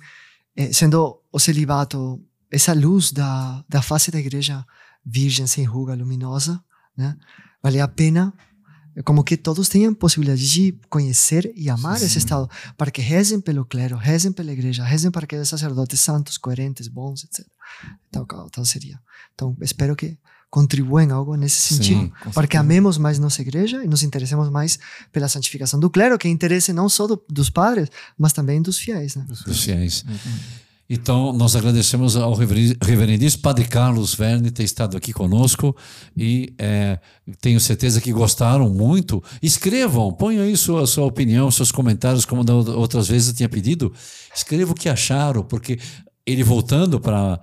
eh, sendo o celibato, essa luz da, da face da igreja virgem, sem ruga, luminosa, né? Vale a pena como que todos tenham possibilidade de conhecer e amar Sim. esse estado, para que rezem pelo clero, rezem pela igreja, rezem para que os sacerdotes santos, coerentes, bons, etc. Tal, tal seria. Então, espero que contribuam em algo nesse sentido, Sim, para que amemos mais nossa igreja e nos interessemos mais pela santificação do clero, que é interesse não só do, dos padres, mas também dos fiéis. Né? Dos fiéis. Uhum. Então, nós agradecemos ao reverendíssimo Padre Carlos Verne ter estado aqui conosco e é, tenho certeza que gostaram muito. Escrevam, ponham aí sua, sua opinião, seus comentários, como outras vezes eu tinha pedido. Escrevam o que acharam, porque ele voltando para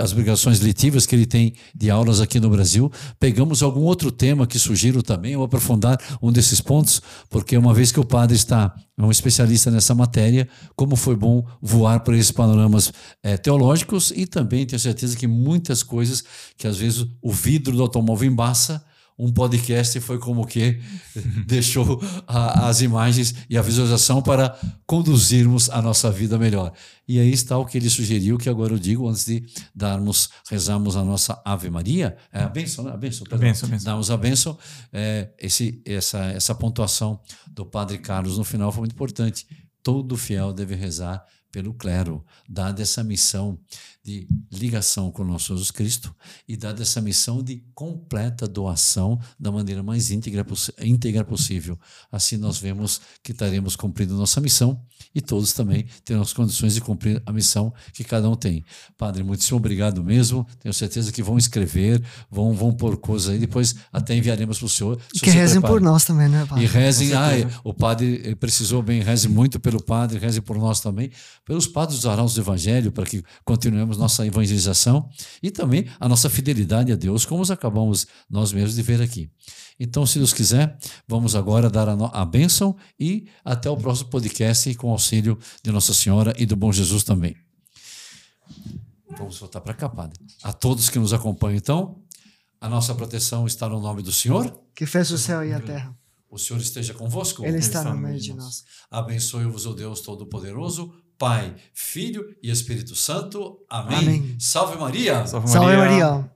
as obrigações letivas que ele tem de aulas aqui no Brasil, pegamos algum outro tema que sugiro também, ou aprofundar um desses pontos, porque uma vez que o padre está um especialista nessa matéria, como foi bom voar por esses panoramas é, teológicos e também tenho certeza que muitas coisas que às vezes o vidro do automóvel embaça, um podcast foi como que deixou a, as imagens e a visualização para conduzirmos a nossa vida melhor. E aí está o que ele sugeriu, que agora eu digo, antes de darmos, rezarmos a nossa Ave Maria, é a bênção, né? a bênção, perdão, a bênção. damos a bênção, é, esse, essa, essa pontuação do Padre Carlos no final foi muito importante. Todo fiel deve rezar pelo clero, dada essa missão de ligação com o nosso Jesus Cristo e dada essa missão de completa doação da maneira mais íntegra, íntegra possível. Assim nós vemos que estaremos cumprindo nossa missão e todos também terão condições de cumprir a missão que cada um tem. Padre, muitíssimo obrigado mesmo. Tenho certeza que vão escrever, vão, vão pôr coisas aí, depois até enviaremos para o senhor. E que rezem prepare. por nós também, né, Padre? E rezem, ah, o Padre precisou bem, reze muito pelo Padre, reze por nós também, pelos padres dos arautos do Evangelho, para que continuemos nossa evangelização e também a nossa fidelidade a Deus, como acabamos nós mesmos de ver aqui. Então, se Deus quiser, vamos agora dar a, a bênção e até o próximo podcast com o auxílio de Nossa Senhora e do Bom Jesus também. Vamos voltar para cá, Padre. A todos que nos acompanham, então, a nossa proteção está no nome do Senhor. Que fez o céu e a terra. O Senhor esteja convosco. Ele está no meio de nós. Abençoe-vos o Deus Todo-Poderoso, Pai, Filho e Espírito Santo. Amém. Amém. Salve Maria. Salve Maria. Salve Maria.